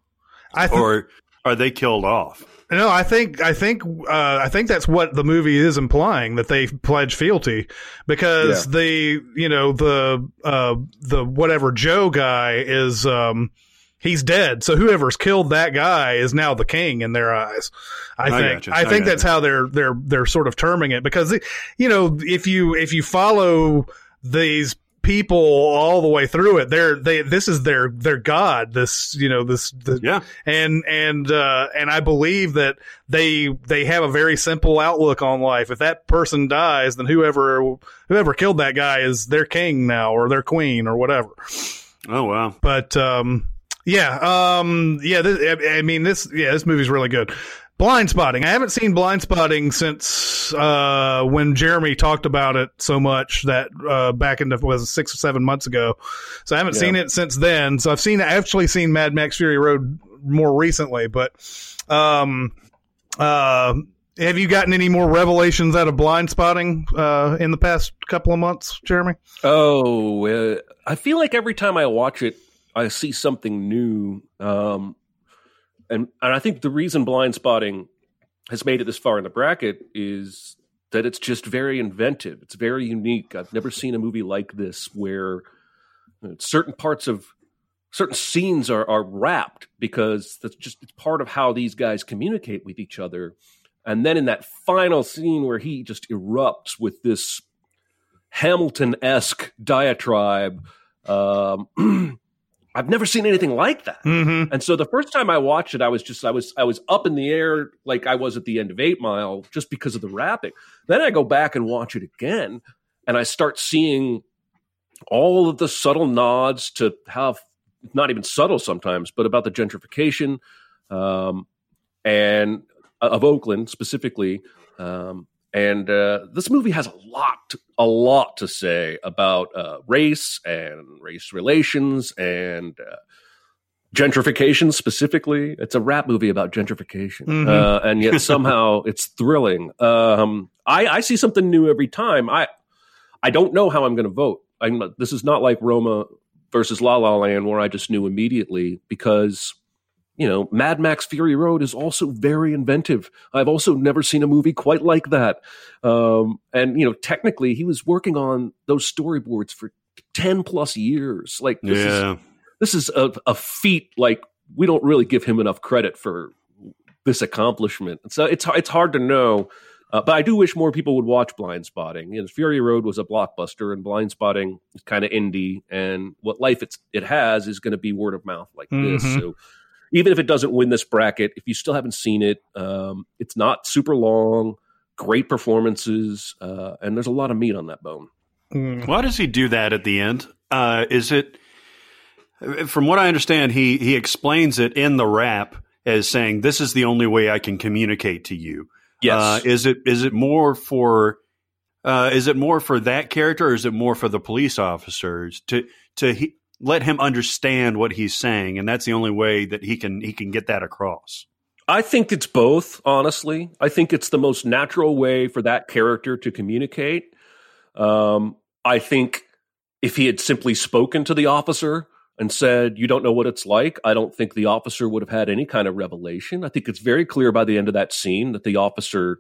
I think or are they killed off? No, I think I think uh, I think that's what the movie is implying that they pledge fealty because the you know the uh, the whatever Joe guy is um, he's dead. So whoever's killed that guy is now the king in their eyes. I, I think. I I think that's gotcha. how they're they're they're sort of terming it because you know if you if you follow these people all the way through it they're they this is their their god this you know this the, Yeah, and and uh, and I believe that they they have a very simple outlook on life. If that person dies, then whoever whoever killed that guy is their king now or their queen or whatever. Oh wow. But um, yeah, um, yeah. This, I, I mean, this yeah, this movie's really good. Blind Spotting. I haven't seen Blind Spotting since uh, when Jeremy talked about it so much that uh, back in the was it six or seven months ago. So I haven't Yeah. seen it since then. So I've seen I've actually seen Mad Max Fury Road more recently. But um, uh, have you gotten any more revelations out of Blind Spotting uh, in the past couple of months, Jeremy? Oh, uh, I feel like every time I watch it, I see something new. Um, and and I think the reason blind spotting has made it this far in the bracket is that it's just very inventive. It's very unique. I've never seen a movie like this where certain parts of certain scenes are are wrapped because that's just it's part of how these guys communicate with each other. And then in that final scene where he just erupts with this Hamilton esque diatribe. Um, I've never seen anything like that. Mm-hmm. And so the first time I watched it, I was just I was I was up in the air like I was at the end of Eight Mile just because of the rapping. Then I go back and watch it again, and I start seeing all of the subtle nods to how not even subtle sometimes, but about the gentrification um, and uh, of Oakland specifically. Um, and uh, this movie has a lot, a lot to say about uh, race and race relations and uh, gentrification specifically. It's a rap movie about gentrification, Mhm. uh, and yet somehow it's thrilling. Um, I, I see something new every time. I I don't know how I'm going to vote. I'm, this is not like Roma versus La La Land where I just knew immediately because you know Mad Max Fury Road is also very inventive. I've also never seen a movie quite like that. Um, and you know, technically, he was working on those storyboards for ten plus years. Like this is yeah. this is a, a feat like we don't really give him enough credit for this accomplishment. So it's it's hard to know. Uh, but I do wish more people would watch Blind Spotting. You know, Fury Road was a blockbuster, and Blind Spotting is kind of indie. And what life it's, it has is going to be word of mouth like this. Mhm. So even if it doesn't win this bracket, if you still haven't seen it, um, it's not super long. Great performances, uh, and there's a lot of meat on that bone. Mm. Why does he do that at the end? Uh, is it from what I understand? He he explains it in the rap as saying, "This is the only way I can communicate to you." Yes, Uh, is it is it more for uh, is it more for that character, or is it more for the police officers to to he, let him understand what he's saying, and that's the only way that he can he can get that across? I think it's both, honestly. I think it's the most natural way for that character to communicate. Um, I think if he had simply spoken to the officer and said, You don't know what it's like, I don't think the officer would have had any kind of revelation. I think it's very clear by the end of that scene that the officer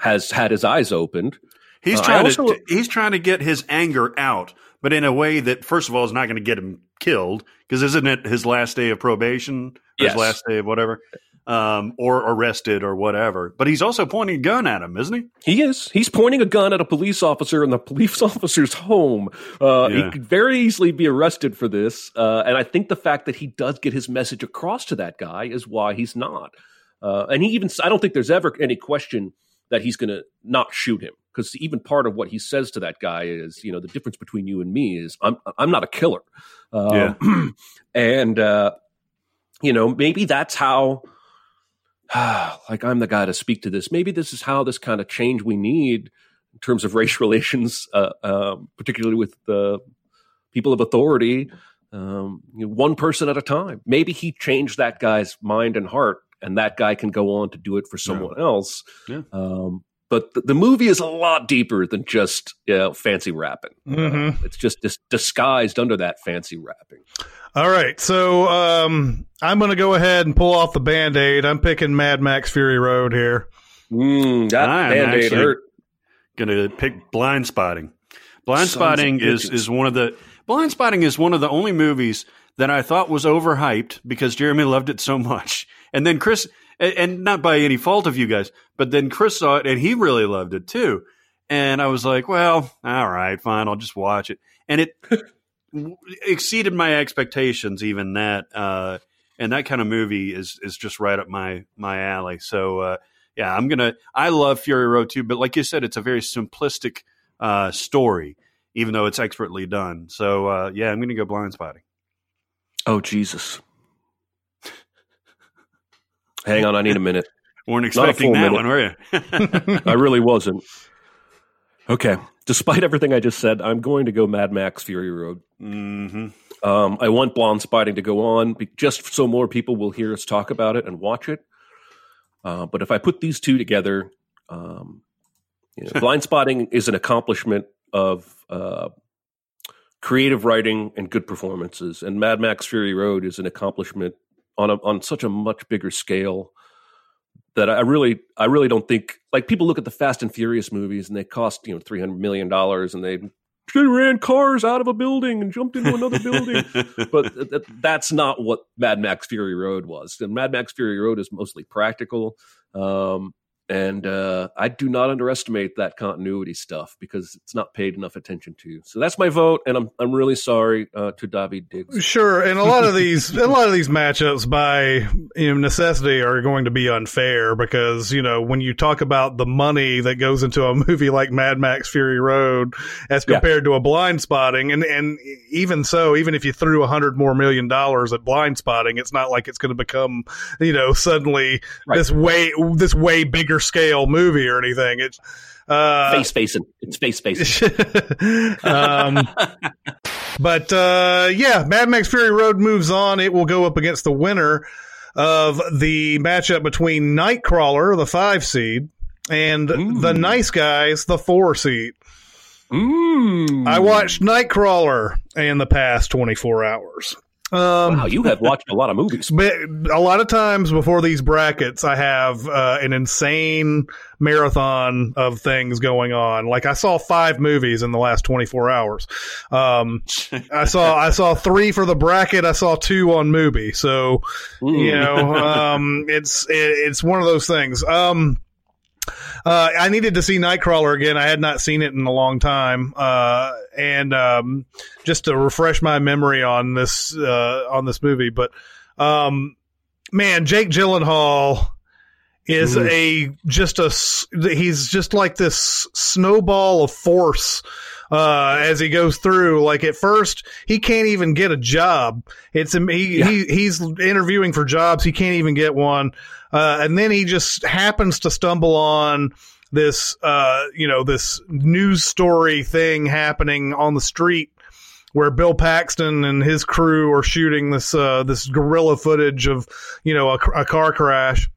has had his eyes opened. He's Uh, trying also- to he's trying to get his anger out, but in a way that first of all is not going to get him killed because isn't it his last day of probation, or Yes. his last day of whatever, um, or arrested or whatever. But he's also pointing a gun at him, isn't he? He is. He's pointing a gun at a police officer in the police officer's home. Uh, Yeah. He could very easily be arrested for this. Uh, and I think the fact that he does get his message across to that guy is why he's not. Uh, and he even, I don't think there's ever any question that he's going to not shoot him. Because even part of what he says to that guy is, you know, the difference between you and me is I'm I'm not a killer. Um, and uh, you know, maybe that's how like I'm the guy to speak to this. Maybe this is how this kind of change we need in terms of race relations, uh, um, particularly with the people of authority, um, you know, one person at a time. Maybe he changed that guy's mind and heart, and that guy can go on to do it for someone else. Yeah. Um, but the, the movie is a lot deeper than just you know, fancy rapping. Mhm. Uh, it's just dis- disguised under that fancy rapping. All right, so um, I'm going to go ahead and pull off the band aid. I'm picking Mad Max Fury Road here. Mm, that I'm band aid actually- hurt. Going to pick Blind Spotting. Blind Sons Spotting is is one of the Blind Spotting is one of the only movies that I thought was overhyped because Jeremy loved it so much, and then Chris, and, and not by any fault of you guys, but then Chris saw it and he really loved it too, and I was like, well, all right, fine, I'll just watch it, and it exceeded my expectations, even that, uh, and that kind of movie is is just right up my my alley. So. Uh, yeah, I'm gonna. I love Fury Road too, but like you said, it's a very simplistic uh, story, even though it's expertly done. So uh, yeah, I'm gonna go blind spotting. Oh Jesus! Hang on, I need a minute. weren't expecting that minute. one, were you? I really wasn't. Okay, despite everything I just said, I'm going to go Mad Max Fury Road. hmm Um, I want Blind Spotting to go on just so more people will hear us talk about it and watch it. Uh, but if I put these two together, um, you know, Blind Spotting is an accomplishment of uh, creative writing and good performances, and Mad Max Fury Road is an accomplishment on a, on such a much bigger scale that I really I really don't think like people look at the Fast and Furious movies and they cost you know three hundred million dollars and they ran cars out of a building and jumped into another building. But th- th- that's not what Mad Max Fury Road was. And Mad Max Fury Road is mostly practical. Um, and uh, I do not underestimate that continuity stuff because it's not paid enough attention to. So that's my vote, and I'm I'm really sorry uh, to Daveed Diggs. Sure, and a lot of these, a lot of these matchups by you know, necessity are going to be unfair because you know when you talk about the money that goes into a movie like Mad Max Fury Road as Yeah. compared to a Blind Spotting, and and even so, even if you threw a hundred more million dollars at Blind Spotting, it's not like it's going to become you know suddenly Right. this way this way bigger scale movie or anything. It's uh, Face facing, it's face facing. um, but uh, yeah, Mad Max Fury Road moves on. It will go up against the winner of the matchup between Nightcrawler, the five seed, and Ooh. the Nice Guys, the four seed. I watched Nightcrawler in the past 24 hours. Um, Wow, you have watched a lot of movies. but a lot of times before these brackets, I have uh, an insane marathon of things going on. Like I saw five movies in the last 24 hours. Um, I saw I saw three for the bracket. I saw two on Mubi. So you know, um, it's it, it's one of those things. Um, uh, I needed to see Nightcrawler again. I had not seen it in a long time, uh, and um, just to refresh my memory on this uh, on this movie. But um, man, Jake Gyllenhaal is Mhm. a just a he's just like this snowball of force uh, as he goes through. Like at first, he can't even get a job. It's he, Yeah. he he's interviewing for jobs. He can't even get one, uh, and then he just happens to stumble on this uh, you know this news story thing happening on the street where Bill Paxton and his crew are shooting this uh, this guerrilla footage of you know a, a car crash,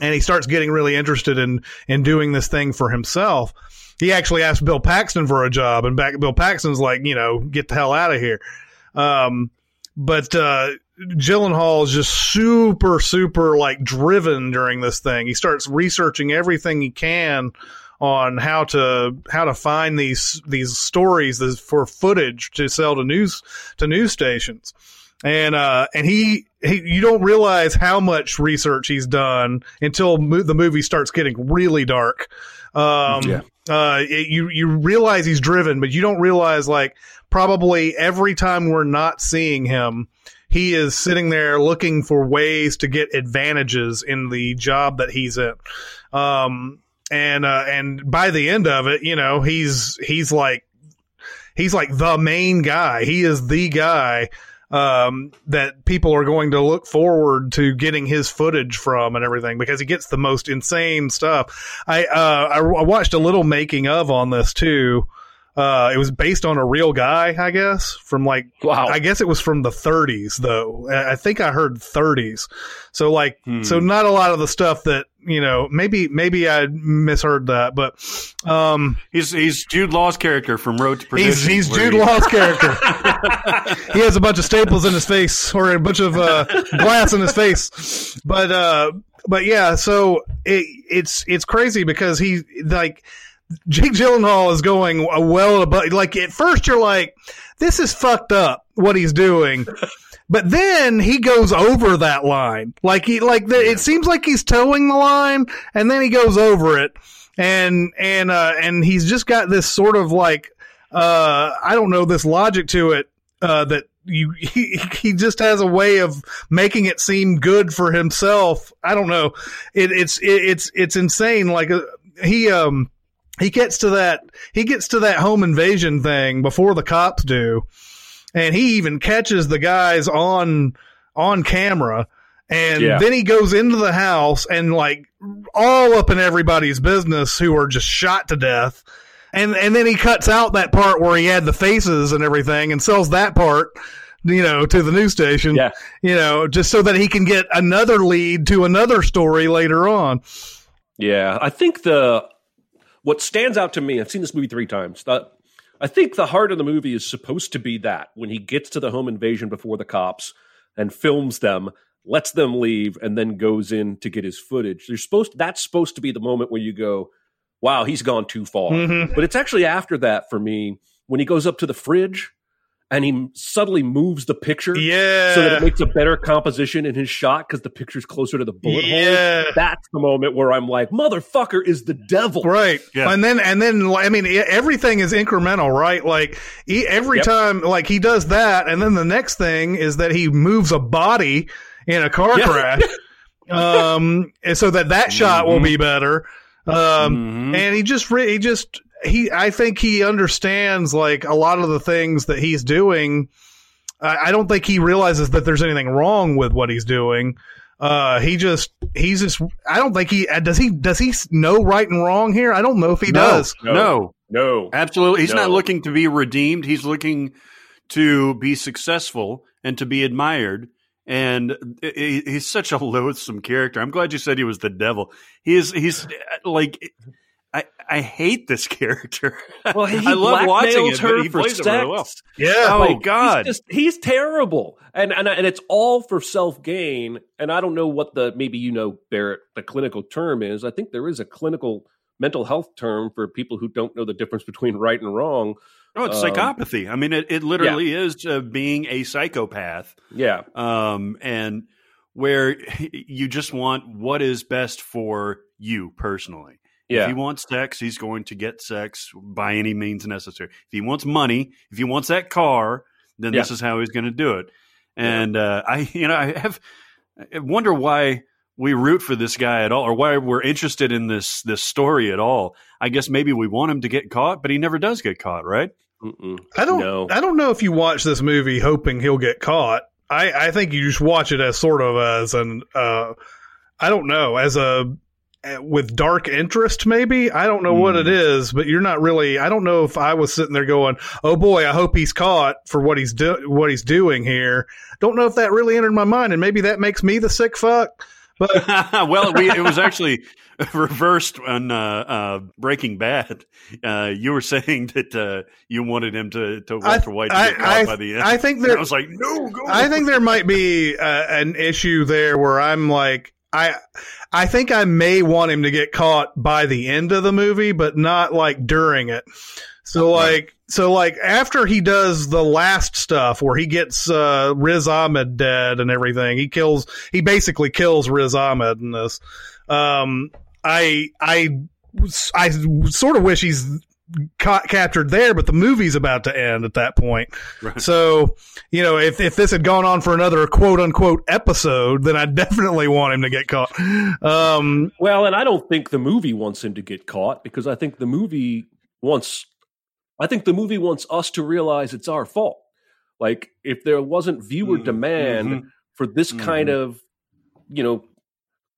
and he starts getting really interested in in doing this thing for himself. He actually asked Bill Paxton for a job, and back Bill Paxton's like, you know, get the hell out of here. Um, but uh, Gyllenhaal is just super, super like driven during this thing. He starts researching everything he can on how to how to find these these stories for footage to sell to news to news stations and uh and he, he you don't realize how much research he's done until mo- the movie starts getting really dark um Yeah. Uh it- you you realize he's driven but you don't realize like probably every time we're not seeing him he is sitting there looking for ways to get advantages in the job that he's in. Um and uh and by the end of it you know he's he's like he's like the main guy. He is the guy um that people are going to look forward to getting his footage from and everything because he gets the most insane stuff i uh i, I watched a little making of on this too uh it was based on a real guy i guess from like Wow. I guess it was from the 30s, though. I think I heard 30s. So, like, Hmm. so not a lot of the stuff that you know. Maybe, maybe I misheard that, but um, He's he's Jude Law's character from Road to he's Perdition. he's where Jude he- Law's character. he has a bunch of staples in his face, or a bunch of uh, glass in his face. But uh, but yeah, so it, it's it's crazy because he like Jake Gyllenhaal is going well above. Like at first, you're like, this is fucked up what he's doing. But then he goes over that line, like he like the, it seems like he's towing the line, and then he goes over it, and and uh, and he's just got this sort of like uh, I don't know this logic to it uh, that you he, he just has a way of making it seem good for himself. I don't know. It, it's it, it's it's insane. Like uh, he um he gets to that he gets to that home invasion thing before the cops do and he even catches the guys on on camera and Yeah. then he goes into the house and like all up in everybody's business who are just shot to death and and then he cuts out that part where he had the faces and everything and sells that part you know to the news station Yeah. you know just so that he can get another lead to another story later on Yeah, I think the what stands out to me. I've seen this movie three times. The, I think the heart of the movie is supposed to be that when he gets to the home invasion before the cops and films them, lets them leave, and then goes in to get his footage. You're supposed that's supposed to be the moment where you go, "Wow, he's gone too far." Mhm. But it's actually after that for me when he goes up to the fridge and he subtly moves the picture yeah so that it makes a better composition in his shot because the picture's closer to the bullet hole that's the moment where I'm like, motherfucker is the devil. Right. Yeah. And then, and then, I mean, everything is incremental, right? Like, he, every Yep. time, like, he does that. And then the next thing is that he moves a body in a car Yeah. crash. um, and so that that shot will be better. Um, Mhm. and he just, re- he just, he, I think he understands, like, a lot of the things that he's doing. I, I don't think he realizes that there's anything wrong with what he's doing. Uh, he just, he's just, I don't think he, uh, does he, does he know right and wrong here? I don't know if he No. does. No. no, No. Absolutely. He's not looking to be redeemed. He's looking to be successful and to be admired. And he's such a loathsome character. I'm glad you said he was the devil. He is, he's like, I, I hate this character. Well, he I love watching it, her but he for plays it really well. Yeah. Oh, Like, God. he's, just, he's terrible, and and and it's all for self gain. And I don't know what the maybe you know Barrett the clinical term is. I think there is a clinical mental health term for people who don't know the difference between right and wrong. Oh, it's Um, psychopathy. I mean, it, it literally is uh, being a psychopath. Yeah, um, and where you just want what is best for you personally. If yeah, he wants sex, he's going to get sex by any means necessary. If he wants money, if he wants that car, then this is how he's going to do it. And uh, I, you know, I have I wonder why we root for this guy at all, or why we're interested in this this story at all. I guess maybe we want him to get caught, but he never does get caught, right? Mm-mm. I don't. No. I don't know if you watch this movie hoping he'll get caught. I, I think you just watch it as sort of as an. Uh, I don't know as a with dark interest maybe i don't know what it is but you're not really i don't know if i was sitting there going oh boy i hope he's caught for what he's do- what he's doing here don't know if that really entered my mind and maybe that makes me the sick fuck but well, we, it was actually reversed on uh, uh, Breaking Bad. Uh, you were saying that uh, you wanted him to, to Walter White to I, get caught I, by the end. I think And there I was like, no. I think there might be uh, an issue there where I'm like, I I think I may want him to get caught by the end of the movie, but not like during it. So like so like after he does the last stuff where he gets uh, Riz Ahmed dead and everything, he kills he basically kills Riz Ahmed in this. Um, I I I sort of wish he's ca- captured there, but the movie's about to end at that point. Right. So, you know, if, if this had gone on for another quote unquote episode, then I definitely want him to get caught. Um, Well, and I don't think the movie wants him to get caught because I think the movie wants I think the movie wants us to realize it's our fault. Like if there wasn't viewer Mm, demand mhm. for this kind of you know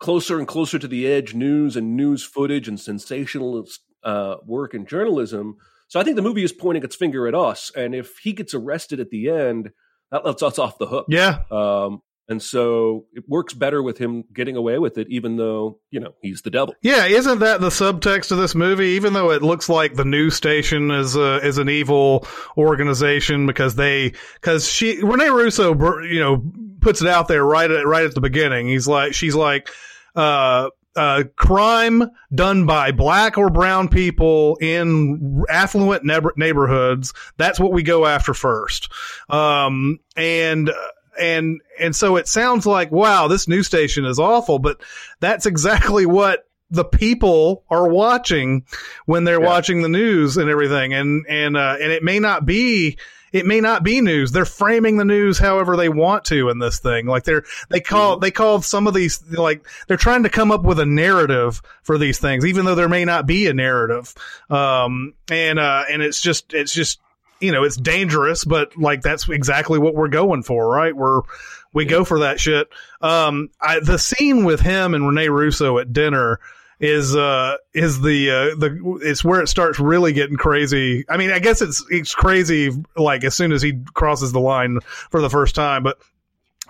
closer and closer to the edge news and news footage and sensationalist uh, work in journalism. So I think the movie is pointing its finger at us, and if he gets arrested at the end, that lets us off the hook. yeah. Um, and so it works better with him getting away with it, even though you know he's the devil. Yeah, isn't that the subtext of this movie? Even though it looks like the news station is a, is an evil organization because they because she Rene Russo you know puts it out there right at right at the beginning. He's like she's like uh uh crime done by black or brown people in affluent neighbor- neighborhoods. That's what we go after first. Um and and and so it sounds like wow this news station is awful but that's exactly what the people are watching when they're Yeah. watching the news and everything and and uh, and it may not be it may not be news. They're framing the news however they want to in this thing. Like they're they call they call some of these like they're trying to come up with a narrative for these things even though there may not be a narrative. Um and uh and it's just it's just you know, it's dangerous, but like that's exactly what we're going for, right? We're we go for that shit. Um, I, the scene with him and Rene Russo at dinner is uh is the uh the it's where it starts really getting crazy. I mean, I guess it's it's crazy like as soon as he crosses the line for the first time, but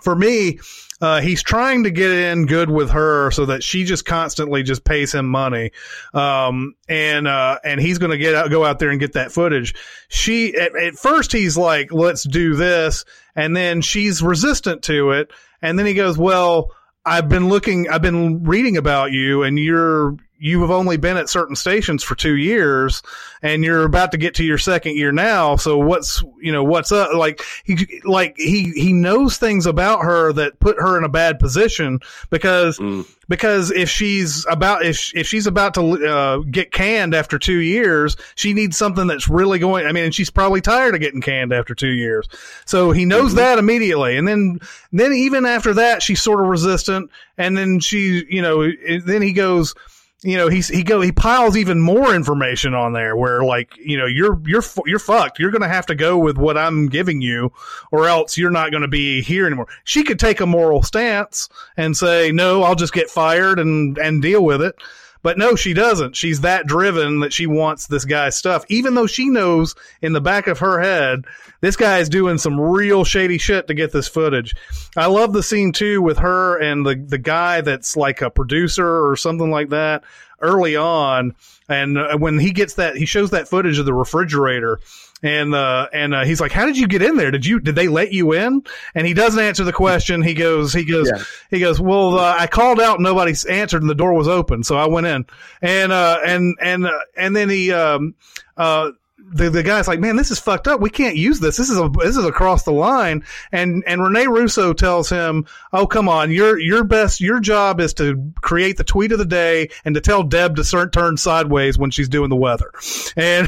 for me, uh, he's trying to get in good with her so that she just constantly just pays him money. Um, and, uh, and he's going to get out, go out there and get that footage. She, at, at first he's like, let's do this. And then she's resistant to it. And then he goes, well, I've been looking, I've been reading about you and you're, you have only been at certain stations for two years and you're about to get to your second year now. So what's, you know, what's up? Like he, like he, he knows things about her that put her in a bad position because, Mm. because if she's about, if, if she's about to, uh, get canned after two years, she needs something that's really going, I mean, and she's probably tired of getting canned after two years. So he knows that immediately. And then, then even after that, she's sort of resistant. And then she, you know, then he goes, you know, he's, he go, he piles even more information on there where like, you know, you're, you're, you're fucked. You're going to have to go with what I'm giving you or else you're not going to be here anymore. She could take a moral stance and say, no, I'll just get fired and, and deal with it. But no, she doesn't. She's that driven that she wants this guy's stuff, even though she knows in the back of her head, this guy is doing some real shady shit to get this footage. I love the scene too with her and the, the guy that's like a producer or something like that early on. And uh, when he gets that, he shows that footage of the refrigerator and uh and uh, he's like how did you get in there? Did you did they let you in? And he doesn't answer the question. He goes he goes Yeah. he goes well uh, i called out and nobody's answered and the door was open so i went in. And uh and and uh, and then he um uh the, the guy's like, man, this is fucked up. We can't use this. This is a this is across the line. And and Rene Russo tells him, oh come on, your your best your job is to create the tweet of the day and to tell Deb to turn sideways when she's doing the weather. And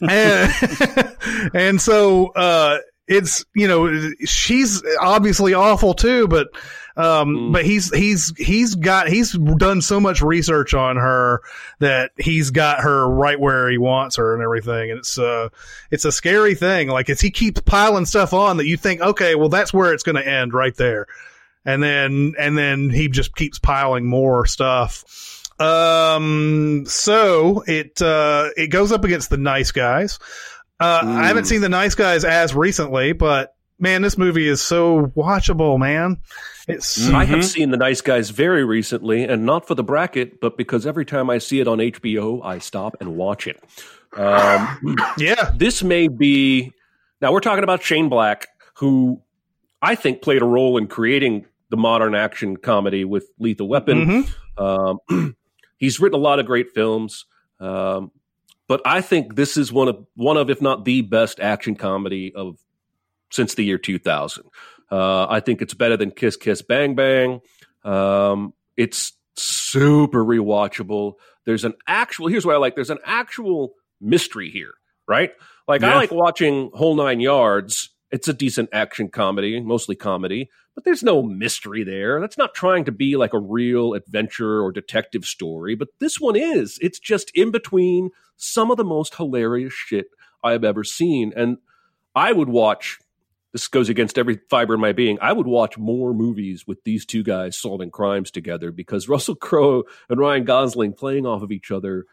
and, and so uh, it's you know she's obviously awful too, but um, Mm. but he's he's he's got he's done so much research on her that he's got her right where he wants her and everything, and it's uh it's a scary thing. Like it's he keeps piling stuff on that you think, okay, well that's where it's going to end right there, and then and then he just keeps piling more stuff. Um, so it uh it goes up against the nice guys. Uh, I haven't Mm. seen the nice guys as recently, but man, this movie is so watchable, man. It's I have seen The Nice Guys very recently, and not for the bracket, but because every time I see it on HBO, I stop and watch it. Um, yeah, this may be now we're talking about Shane Black, who I think played a role in creating the modern action comedy with Lethal Weapon. Mhm. Um, he's written a lot of great films, um, but I think this is one of one of, if not the best action comedy of since the year 2000. Uh, I think it's better than Kiss Kiss Bang Bang. Um, it's super rewatchable. There's an actual. Here's what I like. There's an actual mystery here, right? Like I like watching Whole Nine Yards. It's a decent action comedy, mostly comedy, but there's no mystery there. That's not trying to be like a real adventure or detective story, but this one is. It's just in between some of the most hilarious shit I've ever seen. And I would watch, this goes against every fiber in my being, I would watch more movies with these two guys solving crimes together because Russell Crowe and Ryan Gosling playing off of each other.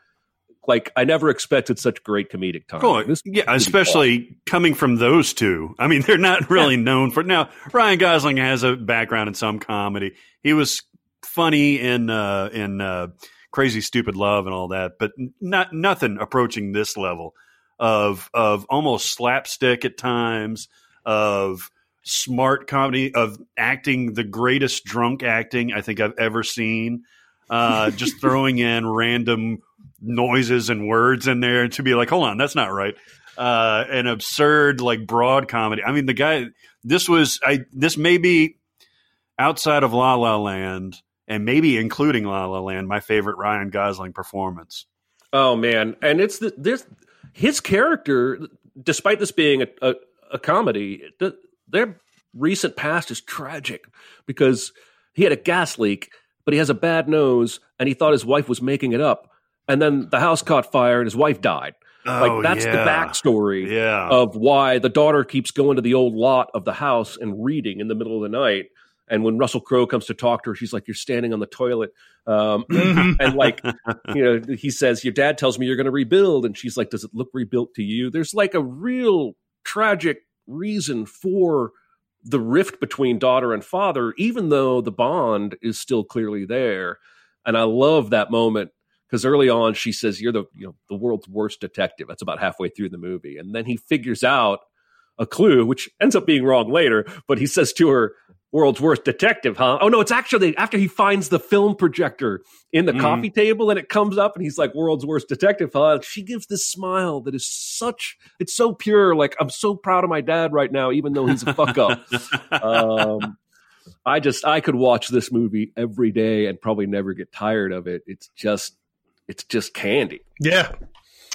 Like I never expected such great comedic timing. Cool. This yeah, especially coming from those two. I mean, they're not really known for now. Ryan Gosling has a background in some comedy. He was funny in uh, in uh, Crazy Stupid Love and all that, but not nothing approaching this level of of almost slapstick at times of smart comedy of acting the greatest drunk acting I think I've ever seen. Uh, just throwing in random noises and words in there to be like, hold on, that's not right. Uh, an absurd, like broad comedy. I mean, the guy, this was, I, this may be outside of La La Land and maybe including La La Land, my favorite Ryan Gosling performance. Oh man, and it's the, this his character, despite this being a, a, a comedy, the, their recent past is tragic because he had a gas leak, but he has a bad nose, and he thought his wife was making it up, and then the house caught fire and his wife died. Oh, like that's yeah. the backstory Yeah. of why the daughter keeps going to the old lot of the house and reading in the middle of the night. And when Russell Crowe comes to talk to her, she's like, "You're standing on the toilet," um, and like, you know, he says, "Your dad tells me you're going to rebuild," and she's like, "Does it look rebuilt to you?" There's like a real tragic reason for the rift between daughter and father, even though the bond is still clearly there. And I love that moment because early on she says, "You're the you know the world's worst detective." That's about halfway through the movie, and then he figures out a clue, which ends up being wrong later. But he says to her, "World's worst detective, huh?" Oh no, it's actually after he finds the film projector in the Mhm. coffee table, and it comes up, and he's like, "World's worst detective, huh?" She gives this smile that is such it's so pure. Like I'm so proud of my dad right now, even though he's a fuck up. um, I just I could watch this movie every day and probably never get tired of it. It's just it's just candy. Yeah.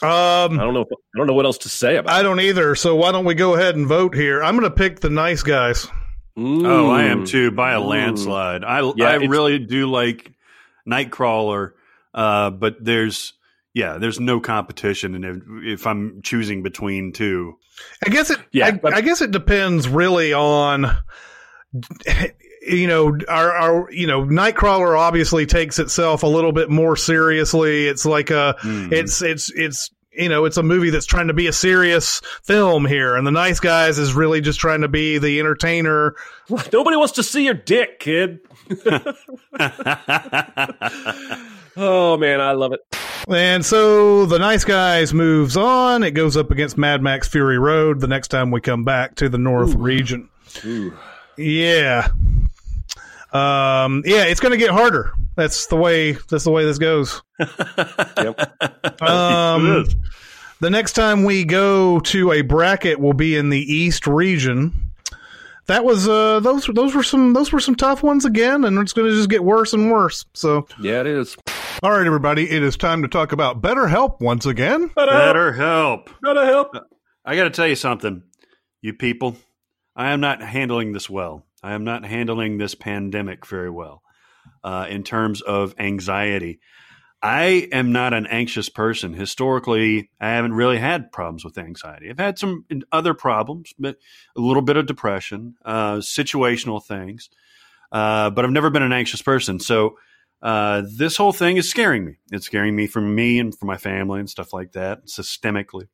I Um, don't know. I don't know what else to say about. I don't either. So why don't we go ahead and vote here? I'm going to pick the nice guys. It. Oh, I am Mm. too by a Mm. landslide. I Yeah, I really do like Nightcrawler, uh, but there's yeah, there's no competition, and if, if I'm choosing between two, I guess it. Yeah, I, but- I guess it depends really on. You know, our, our you know Nightcrawler obviously takes itself a little bit more seriously. It's like a Hmm. it's it's it's you know it's a movie that's trying to be a serious film here, and the Nice Guys is really just trying to be the entertainer. Nobody wants to see your dick, kid. oh man, I love it. And so the Nice Guys moves on. It goes up against Mad Max Fury Road the next time we come back to the North region. Ooh. Yeah. Um, yeah, it's going to get harder. That's the way. That's the way this goes. Yep. Um, It is. the next time we go to a bracket will be in the East region. That was uh those those were some those were some tough ones again, and it's going to just get worse and worse. So, Yeah, it is. all right, everybody, it is time to talk about BetterHelp once again. Better help. Gotta help. I got to tell you something, you people. I am not handling this well. I am not handling this pandemic very well uh, in terms of anxiety. I am not an anxious person. Historically, I haven't really had problems with anxiety. I've had some other problems, but a little bit of depression, uh, situational things. Uh, but I've never been an anxious person. So uh, this whole thing is scaring me. It's scaring me for me and for my family and stuff like that, systemically.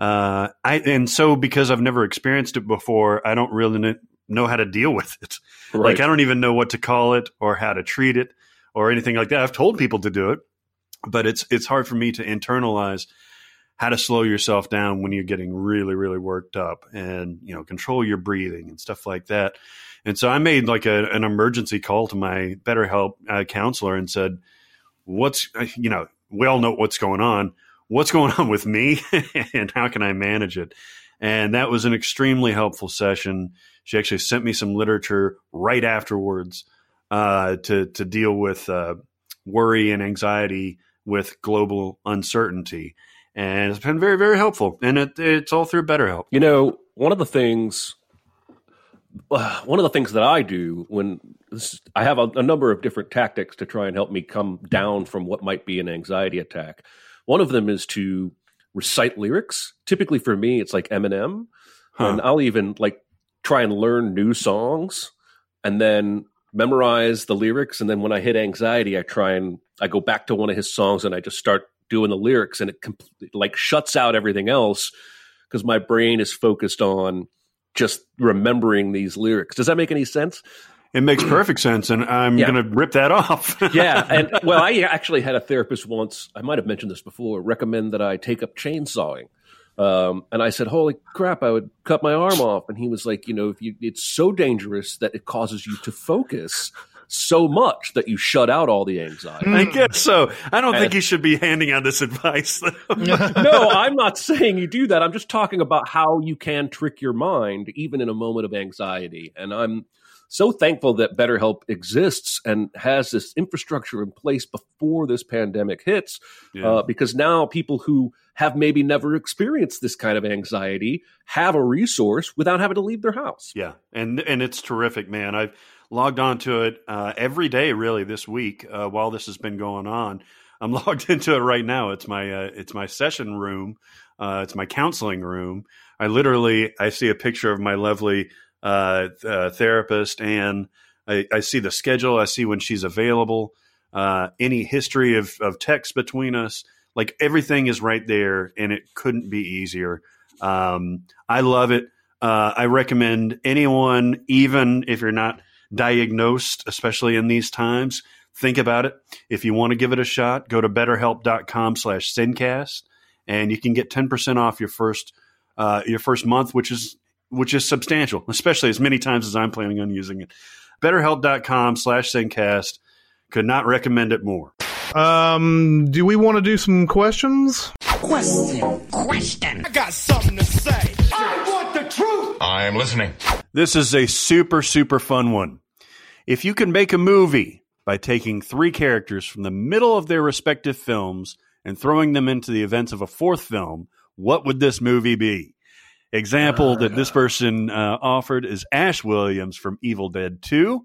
Uh, I and so because I've never experienced it before, I don't really know how to deal with it. Right. Like I don't even know what to call it or how to treat it or anything like that. I've told people to do it, but it's it's hard for me to internalize how to slow yourself down when you're getting really, really worked up and, you know, control your breathing and stuff like that. And so I made like a, an emergency call to my BetterHelp uh, counselor and said, what's, uh, you know, we all know what's going on. What's going on with me and how can I manage it? And that was an extremely helpful session. She actually sent me some literature right afterwards uh, to to deal with uh, worry and anxiety with global uncertainty, and it's been very very helpful. And it, it's all through BetterHelp. You know, one of the things. One of the things that I do when I have a, a number of different tactics to try and help me come down from what might be an anxiety attack. One of them is to recite lyrics. Typically for me, it's like Eminem, huh. and I'll even like try and learn new songs and then memorize the lyrics. And then when I hit anxiety, I try and I go back to one of his songs and I just start doing the lyrics, and it compl- like shuts out everything else because my brain is focused on just remembering these lyrics. Does that make any sense? It makes perfect sense, and I'm yeah. going to rip that off. yeah, and well, I actually had a therapist once. I might have mentioned this before. Recommend that I take up chainsawing, um, and I said, "Holy crap! I would cut my arm off." And he was like, "You know, if you, it's so dangerous that it causes you to focus." so much that you shut out all the anxiety. I guess so. I don't and, think you should be handing out this advice. no, I'm not saying you do that. I'm just talking about how you can trick your mind even in a moment of anxiety. And I'm so thankful that BetterHelp exists and has this infrastructure in place before this pandemic hits, yeah. uh, because now people who have maybe never experienced this kind of anxiety have a resource without having to leave their house. Yeah, and and it's terrific, man. I've logged onto it uh, every day, really, this week uh, while this has been going on. I'm logged into it right now. It's my uh, it's my session room. Uh, it's my counseling room. I literally I see a picture of my lovely uh, uh, therapist, and I, I, see the schedule. I see when she's available. Uh, any history of, of text between us, like everything is right there, and it couldn't be easier. Um, I love it. Uh, I recommend anyone, even if you're not diagnosed, especially in these times, think about it. If you want to give it a shot, go to betterhelp.com slash sincast and you can get 10% off your first, uh, your first month, which is which is substantial, especially as many times as I'm planning on using it. BetterHelp.com slash Sincast. Could not recommend it more. Um, do we want to do some questions? Question, question. I got something to say. I want the truth. I am listening. This is a super, super fun one. If you can make a movie by taking three characters from the middle of their respective films and throwing them into the events of a fourth film, what would this movie be? Example that this person uh, offered is Ash Williams from Evil Dead 2,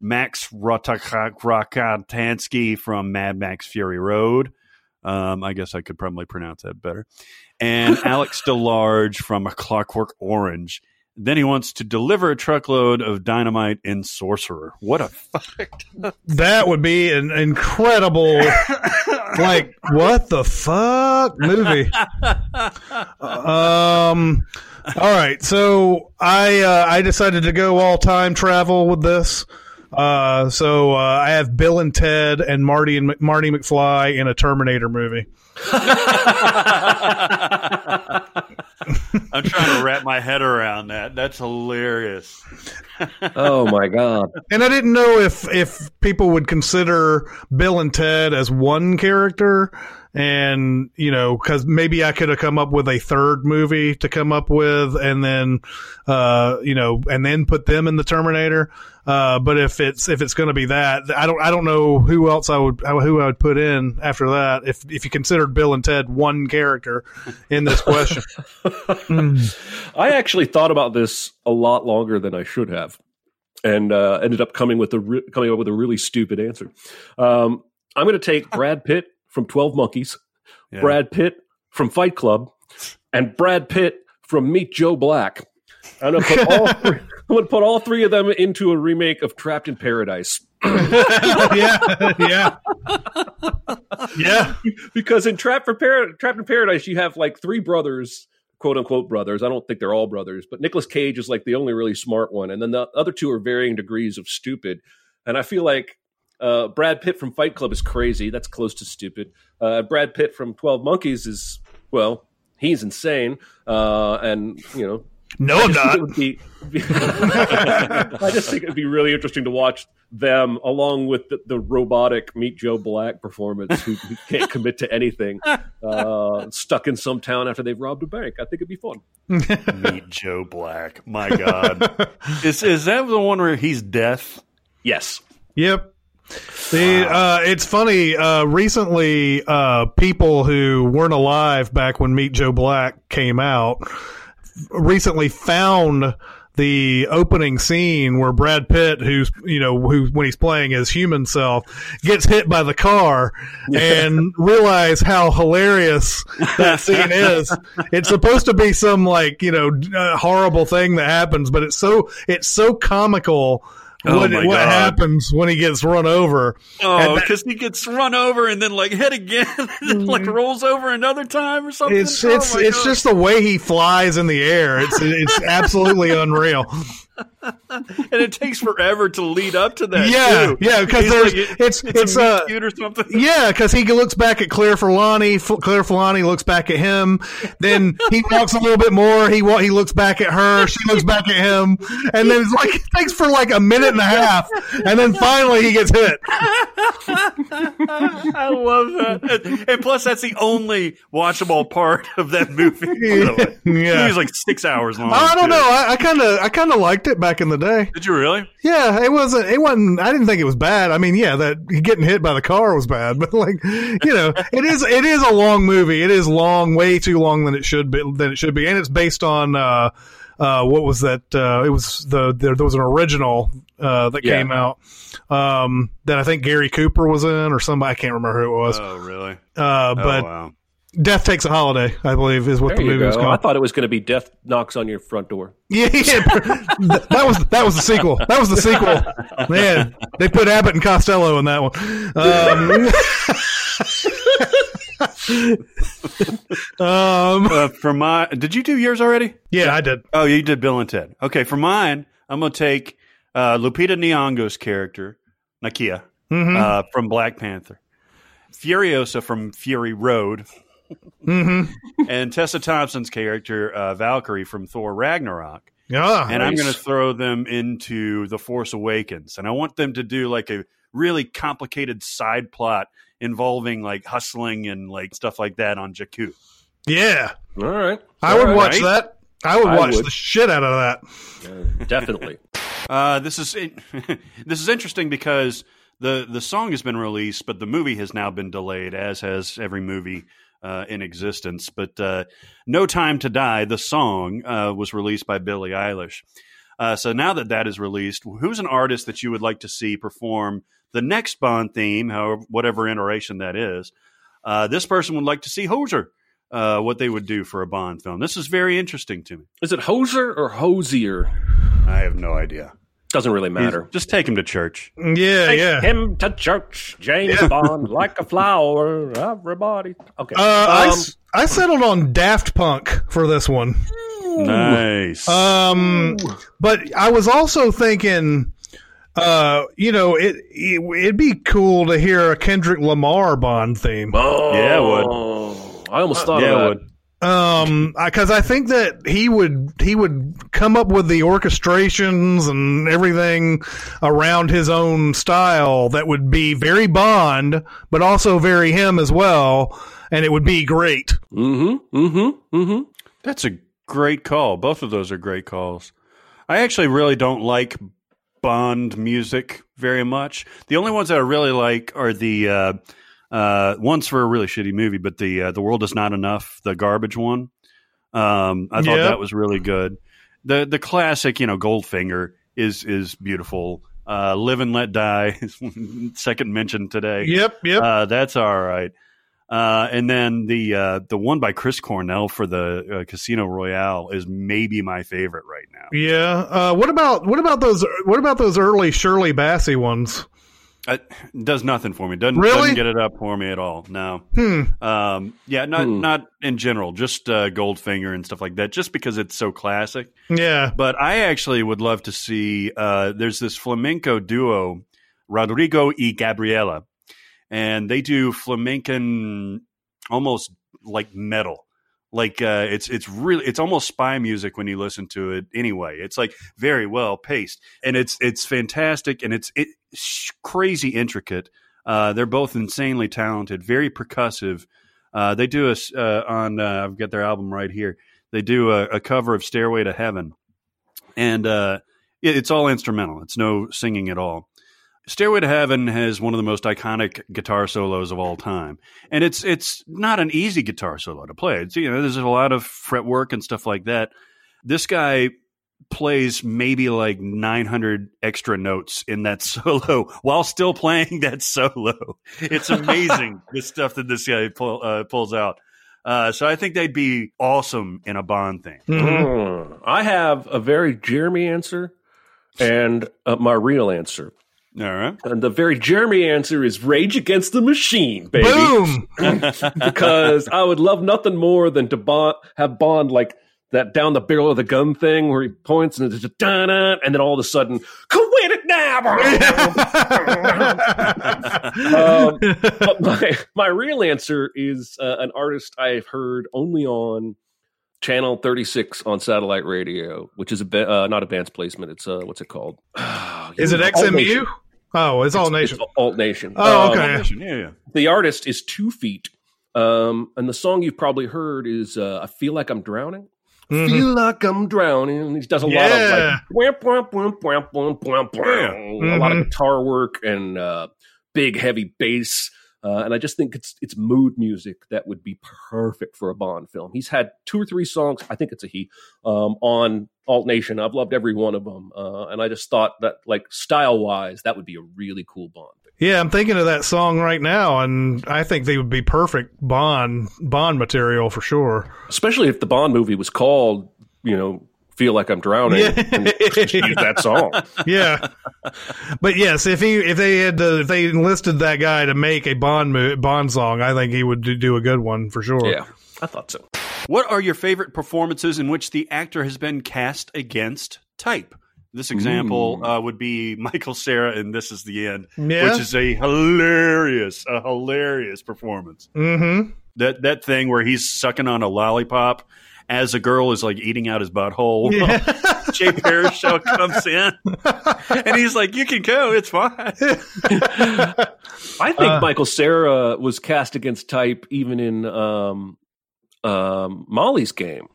Max Rockatansky from Mad Max Fury Road. Um, I guess I could probably pronounce that better. And Alex DeLarge from A Clockwork Orange. Then he wants to deliver a truckload of dynamite in Sorcerer. What a fuck! that would be an incredible, like what the fuck movie. um. All right, so I uh, I decided to go all time travel with this. Uh, so uh, I have Bill and Ted and Marty and Marty McFly in a Terminator movie. I'm trying to wrap my head around that. That's hilarious. oh my god! And I didn't know if if people would consider Bill and Ted as one character, and you know, because maybe I could have come up with a third movie to come up with, and then, uh, you know, and then put them in the Terminator. Uh, but if it's if it's going to be that, I don't I don't know who else I would who I would put in after that. If if you considered Bill and Ted one character in this question, I actually thought about this a lot longer than I should have, and uh, ended up coming with a re- coming up with a really stupid answer. Um, I'm going to take Brad Pitt from Twelve Monkeys, yeah. Brad Pitt from Fight Club, and Brad Pitt from Meet Joe Black. I'm to put all three, I'm to put all three of them into a remake of Trapped in Paradise. yeah, yeah, yeah. Because in Trapped for Par- Trapped in Paradise, you have like three brothers, quote unquote brothers. I don't think they're all brothers, but Nicolas Cage is like the only really smart one, and then the other two are varying degrees of stupid. And I feel like uh, Brad Pitt from Fight Club is crazy. That's close to stupid. Uh, Brad Pitt from Twelve Monkeys is well he's insane. Uh, and you know, No, I I'm not. it be- I just think it'd be really interesting to watch them along with the, the robotic Meet Joe Black performance who, who can't commit to anything, uh, stuck in some town after they've robbed a bank. I think it'd be fun. Meet Joe Black. My God, is is that the one where he's deaf? Yes. Yep. The uh, it's funny. Uh, recently, uh, people who weren't alive back when Meet Joe Black came out recently found the opening scene where Brad Pitt, who's you know who when he's playing his human self, gets hit by the car and realize how hilarious that scene is. It's supposed to be some like you know uh, horrible thing that happens, but it's so it's so comical. Oh what, what happens when he gets run over? Oh, because he gets run over and then like hit again, and then like mm-hmm. rolls over another time or something. It's Oh it's it's God. just the way he flies in the air. It's it's absolutely unreal. And it takes forever to lead up to that. Yeah, too. yeah, because there's like, it's it's, it's a uh or something. yeah, because he looks back at Claire Forlani. F- Claire Forlani looks back at him. Then he walks a little bit more. He he looks back at her. She looks back at him, and then it's like it takes for like a minute and a half, and then finally he gets hit. I love that. And, plus, that's the only watchable part of that movie. way. Yeah. movie's like six hours long. I don't too. know. I kind of I kind of liked it back in the day. Did you really? Yeah, it wasn't. It wasn't. I didn't think it was bad. I mean, yeah, that getting hit by the car was bad, but like, you know, it is. It is a long movie. It is long, way too long than it should be. Than it should be, and it's based on. uh uh, what was that? Uh, it was the there, there was an original uh, that Yeah. came out um, that I think Gary Cooper was in, or somebody I can't remember who it was. Oh, really? Uh, Oh, but wow. Death Takes a Holiday, I believe, is what There the you movie was called. I thought it was going to be Death Knocks on Your Front Door. Yeah, yeah. that was that was the sequel. That was the sequel. Man, they put Abbott and Costello in that one. Um, um, Uh, for my, did you do yours already? yeah, I did. Oh, you did Bill and Ted. Okay, for mine, I'm gonna take uh, Lupita Nyong'o's character, Nakia, Mhm. uh, from Black Panther, Furiosa from Fury Road, Mm-hmm. and Tessa Thompson's character, uh, Valkyrie from Thor Ragnarok. Yeah, and I'm going to throw them into The Force Awakens. And I want them to do like a really complicated side plot involving like hustling and like stuff like that on Jakku. yeah. All right. I All would right. watch that. I would I watch would. the shit out of that. Uh, definitely. Uh, this is this is interesting because the the song has been released, but the movie has now been delayed, as has every movie uh, in existence. But uh, "No Time to Die," the song, uh, was released by Billie Eilish. Uh, so now that that is released, who's an artist that you would like to see perform the next Bond theme, however, whatever iteration that is? Uh, this person would like to see Hoser. Uh, what they would do for a Bond film. This is very interesting to me. Is it Hoser or Hozier? I have no idea. Doesn't really matter. Just take him to church. Yeah, Take yeah. him to church, James Yeah. Bond, like a flower. Everybody. Okay. Uh, I, Um, s- I settled on Daft Punk for this one. Nice. Um, but I was also thinking, uh, you know, it, it it'd be cool to hear a Kendrick Lamar Bond theme. oh, Yeah, it would. I almost thought yeah, of it would. Um, because I think that he would he would come up with the orchestrations and everything around his own style that would be very Bond, but also very him as well, and it would be great. Mm-hmm. Mm-hmm. Mm-hmm. That's a great call. Both of those are great calls. I actually really don't like Bond music very much. The only ones that I really like are the uh, uh, ones for a really shitty movie, but the uh, the world is not enough, the garbage one. Um, I thought that was really good. The the classic, you know, Goldfinger is is beautiful. Uh, Live and Let Die, second mention today. Yep, yep. Uh, that's all right. Uh, and then the uh, the one by Chris Cornell for the uh, Casino Royale is maybe my favorite right now. yeah. Uh, what about what about those what about those early Shirley Bassey ones? It does nothing for me. Doesn't Really? doesn't get it up for me at all. No. Hmm. Um, yeah, not Hmm. not in general. Just uh, Goldfinger and stuff like that. Just because it's so classic. Yeah. But I actually would love to see. Uh, there's this flamenco duo, Rodrigo y Gabriela, and they do flamencan, almost like metal, Like uh, it's it's really it's almost spy music when you listen to it. Anyway, it's like very well paced, and it's it's fantastic, and it's it's crazy intricate. Uh, they're both insanely talented, very percussive. Uh, they do a s- uh, on uh, I've got their album right here. They do a, a cover of "Stairway to Heaven," and uh, it, it's all instrumental. It's no singing at all. Stairway to Heaven has one of the most iconic guitar solos of all time, and it's it's not an easy guitar solo to play. It's you know there's a lot of fretwork and stuff like that. This guy plays maybe like 900 extra notes in that solo while still playing that solo. It's amazing the stuff that this guy pull, uh, pulls out. Uh, so I think they'd be awesome in a Bond thing. Mhm. Hmm. I have a very Jeremy answer and uh, my real answer. All right. And the very Jeremy answer is Rage Against the Machine, baby. Boom. because I would love nothing more than to bond, have Bond like that down the barrel of the gun thing where he points and it's just dun and then all of a sudden, quit it now. um, but my my real answer is uh, an artist I've heard only on channel 36 on satellite radio, which is a ba- uh, not a band's placement. It's uh, what's it called? Is it Alt Nation. XMU? Oh, it's all nation. It's Alt Nation. Oh, Um, okay. Yeah, yeah. the artist is Two Feet, um, and the song you've probably heard is uh, "I Feel Like I'm Drowning." Mhm. Feel like I'm drowning. And he does a lot of like wham, wham, wham, wham, wham, wham, a lot of Mhm. guitar work and uh, big heavy bass. Uh, and I just think it's it's mood music that would be perfect for a Bond film. He's had two or three songs, I think it's a he, um, on Alt Nation. I've loved every one of them, uh, and I just thought that, like style wise, that would be a really cool Bond. Yeah, I'm thinking of that song right now, and I think they would be perfect Bond Bond material for sure. Especially if the Bond movie was called, you know, "Feel Like I'm Drowning," Yeah. and use that song. Yeah, but yes, if he if they had to, if they enlisted that guy to make a Bond mo- Bond song, I think he would do- do a good one for sure. Yeah, I thought so. What are your favorite performances in which the actor has been cast against type? This example uh, would be Michael Cera in This Is the End, Yeah. which is a hilarious, a hilarious performance. Mm-hmm. That that thing where he's sucking on a lollipop as a girl is like eating out his butthole. Yeah. Jay Baruchel comes in and he's like, "You can go, it's fine." I think Uh, Michael Cera was cast against type even in um, um, Molly's game.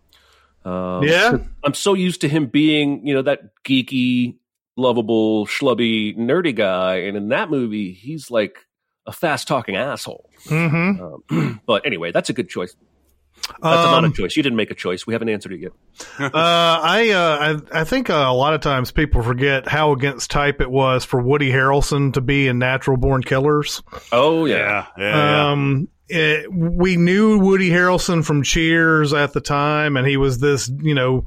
Um, Yeah. I'm so used to him being, you know, that geeky, lovable, schlubby, nerdy guy, and in that movie, he's like a fast talking asshole. Mm-hmm. Um, but anyway, that's a good choice. That's not a Um, choice. You didn't make a choice. We haven't answered it yet. uh, I, uh, I I think uh, a lot of times people forget how against type it was for Woody Harrelson to be in Natural Born Killers. Oh yeah, yeah, yeah. Um, it, we knew Woody Harrelson from Cheers at the time, and he was this, you know,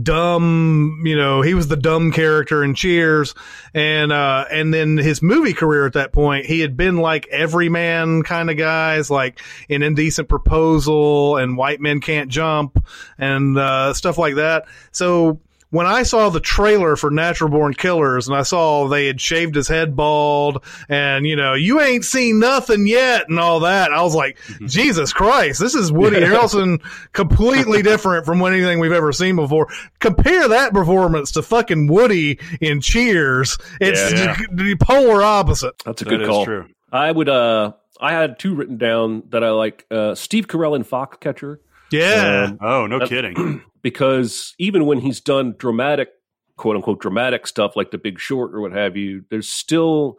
dumb, you know, he was the dumb character in Cheers, and uh, and then his movie career at that point, he had been like everyman kind of guys, like in Indecent Proposal and White Men Can't Jump and uh, stuff like that. So when I saw the trailer for Natural Born Killers and I saw they had shaved his head bald and, you know, you ain't seen nothing yet and all that, I was like, Jesus Christ, this is Woody Harrelson completely different from anything we've ever seen before. Compare that performance to fucking Woody in Cheers. It's Yeah. the polar opposite. That's a good is call. true. I would. uh I had two written down that I like. Uh, Steve Carell in Foxcatcher. Yeah. Um, Oh, no That- kidding. because even when he's done dramatic, quote unquote, dramatic stuff like The Big Short or what have you, there's still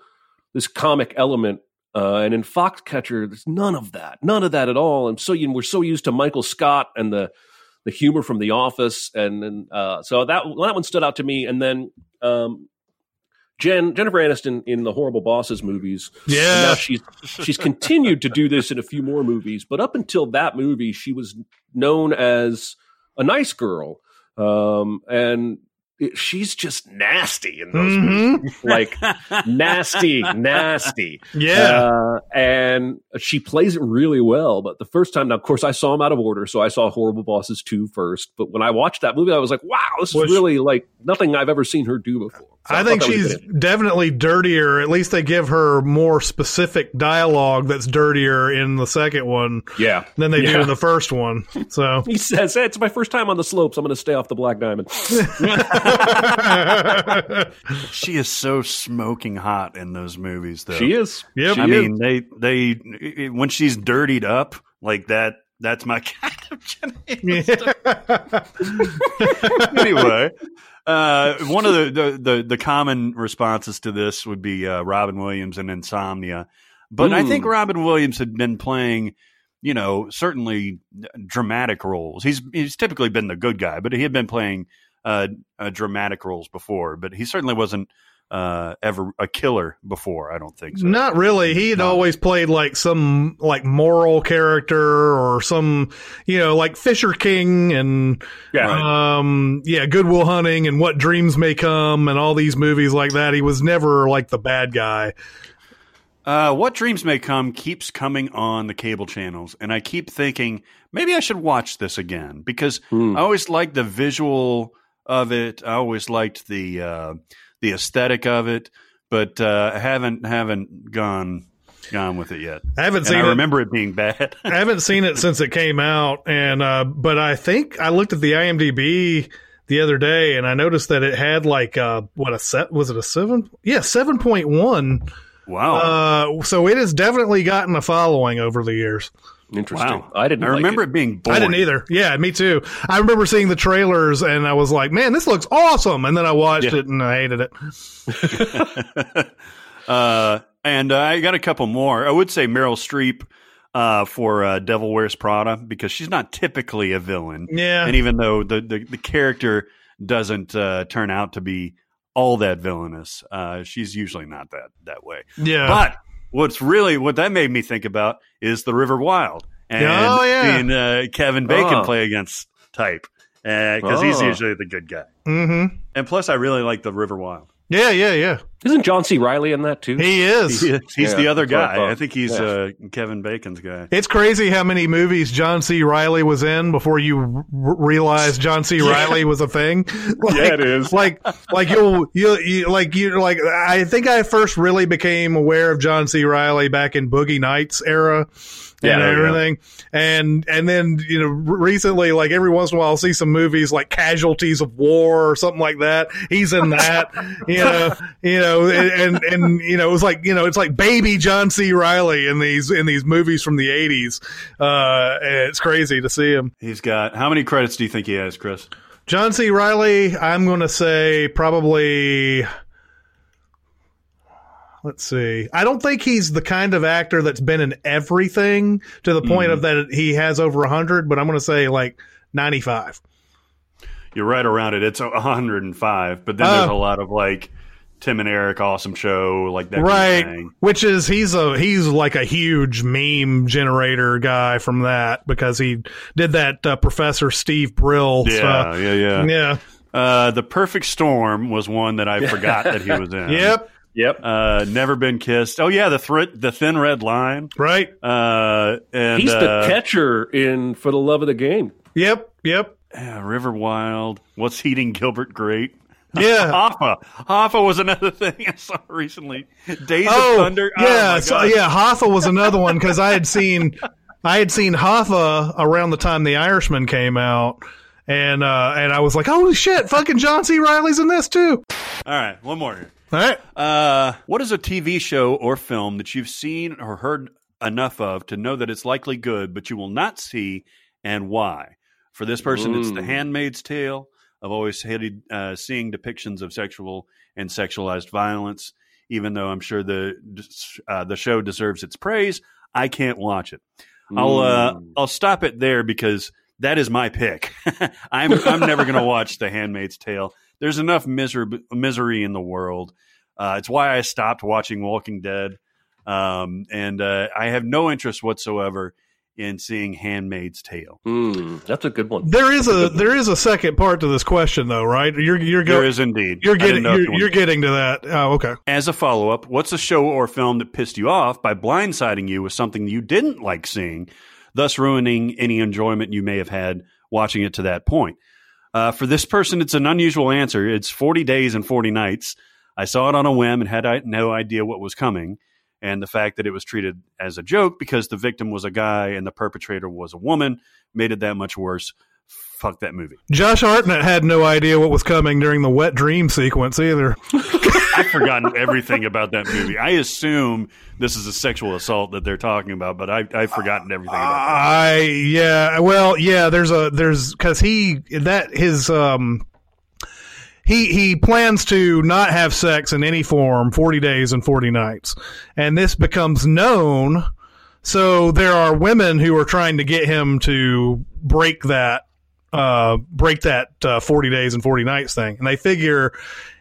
this comic element. Uh, and in Foxcatcher, there's none of that, none of that at all. And so you, we're so used to Michael Scott and the the humor from The Office, and, and uh, so that that one stood out to me. And then um, Jen Jennifer Aniston in the Horrible Bosses movies. Yeah. now she's she's continued to do this in a few more movies, but up until that movie, she was known as a nice girl. Um, and she's just nasty in those Mhm. movies. like nasty, nasty. Yeah. Uh, and she plays it really well. But the first time, now, of course, I saw them out of order. So I saw Horrible Bosses 2 first. But when I watched that movie, I was like, wow, this Well, is she- really like nothing I've ever seen her do before. So I thought think she's definitely dirtier. At least they give her more specific dialogue that's dirtier in the second one Yeah. than they do in the first one. So He says, hey, it's my first time on the slopes. I'm going to stay off the Black Diamond. She is so smoking hot in those movies, though. she is. Yep. She I is. mean, they they when she's dirtied up like that. That's my kind of Jenny. anyway, uh, one of the, the, the, the common responses to this would be uh, Robin Williams and Insomnia. But I think. Robin Williams had been playing, you know, certainly dramatic roles. He's he's typically been the good guy, but he had been playing uh, uh, dramatic roles before. But he certainly wasn't uh, ever a killer before. I don't think so. Not really. He had No. always played like some like moral character or some, you know, like Fisher King and yeah. um yeah, Goodwill Hunting and What Dreams May Come and all these movies like that. He was never like the bad guy. Uh, what Dreams May Come keeps coming on the cable channels, and I keep thinking maybe I should watch this again because Hmm. I always like the visual of it. I always liked the uh, the aesthetic of it, but uh, haven't haven't gone gone with it yet. I haven't And seen I it. remember it being bad. I haven't seen it since it came out, and uh, but I think I looked at the IMDb the other day, and I noticed that it had like uh, what a set was it a seven? Yeah, seven point one. wow. Uh, so it has definitely gotten a following over the years. Interesting. wow. I didn't I like remember it. it, being boring. I didn't either. Yeah, me too. I remember seeing the trailers, and I was like, "Man, this looks awesome!" And then I watched Yeah. it, and I hated it. uh, and uh, I got a couple more. I would say Meryl Streep uh, for uh, Devil Wears Prada because she's not typically a villain. Yeah, and even though the the, the character doesn't uh, turn out to be all that villainous, uh, she's usually not that that way. yeah. But what's really what that made me think about is the River Wild and Oh, yeah. seeing uh, Kevin Bacon Oh. play against type because he's Oh. usually the good guy. mm-hmm. And plus, I really like the River Wild. Yeah, yeah, yeah. Isn't John C. Reilly in that too? He is. He is- he's Yeah, the other that's what I guy. I think he's Yeah. uh, Kevin Bacon's guy. It's crazy how many movies John C. Reilly was in before you r- realized John C. Reilly was a thing. Like, Yeah, it is. Like, like you'll, you, you, like you, like I think I first really became aware of John C. Reilly back in Boogie Nights era. Yeah, and everything, and and then you know recently, like every once in a while, I'll see some movies like Casualties of War or something like that. He's in that, you know, you know, and and, and you know, it was like you know, it's like baby John C. Reilly in these in these movies from the '80s. Uh, it's crazy to see him. He's got how many credits do you think he has, Chris? John C. Reilly, I'm going to say probably. Let's see. I don't think he's the kind of actor that's been in everything to the point of that he has over 100, but I'm going to say like 95. You're right around it. It's 105, but then there's Oh. a lot of like Tim and Eric, awesome show, like that. right. Kind of thing. Which is he's a he's like a huge meme generator guy from that because he did that uh, Professor Steve Brill Yeah, stuff. yeah, yeah. Yeah. Uh, the Perfect Storm was one that I forgot that he was in. Yep. Yep. Uh, Never Been Kissed. Oh yeah, the thre- the Thin Red Line. Right. Uh, and He's the uh, catcher in For the Love of the Game. Yep. Yep. yeah, River Wild. What's Eating Gilbert Grape? Yeah. Hoffa. Hoffa was another thing I saw recently. Days oh, of Thunder. Oh, yeah, my so, yeah. Hoffa was another one because I had seen, I had seen Hoffa around the time The Irishman came out, and uh, and I was like, holy shit, fucking John C. Reilly's in this too. All right, one more here. All right, Uh, what is a TV show or film that you've seen or heard enough of to know that it's likely good, but you will not see, and why? For this person, it's The. Handmaid's Tale. I've always hated uh, seeing depictions of sexual and sexualized violence, even though I'm sure the uh, the show deserves its praise. I can't watch it. I'll uh, Mm. I'll stop it there because that is my pick. I'm I'm never going to watch The Handmaid's Tale. There's enough misery misery in the world. Uh, it's why I stopped watching Walking Dead, um, and uh, I have no interest whatsoever in seeing Handmaid's Tale. Mm, that's a good one. There is a there is a second part to this question though, right? You're you're There go, is indeed. you're getting you're, you wanted- you're getting to that. Oh, okay. As a follow up, what's a show or film that pissed you off by blindsiding you with something you didn't like seeing, thus ruining any enjoyment you may have had watching it to that point? Uh, for this person, it's an unusual answer. It's 40 days and 40 nights. I saw it on a whim and had no idea what was coming. And the fact that it was treated as a joke because the victim was a guy and the perpetrator was a woman made it that much worse. Fuck that movie. Josh Hartnett had no idea what was coming during the wet dream sequence either. I've forgotten everything about that movie. I assume this is a sexual assault that they're talking about, but I, I've forgotten everything about I yeah, well, yeah. There's a there's because he that his um he he plans to not have sex in any form 40 days and 40 nights. And this becomes known. So there are women who are trying to get him to break that uh break that uh, 40 days and 40 nights thing. And they figure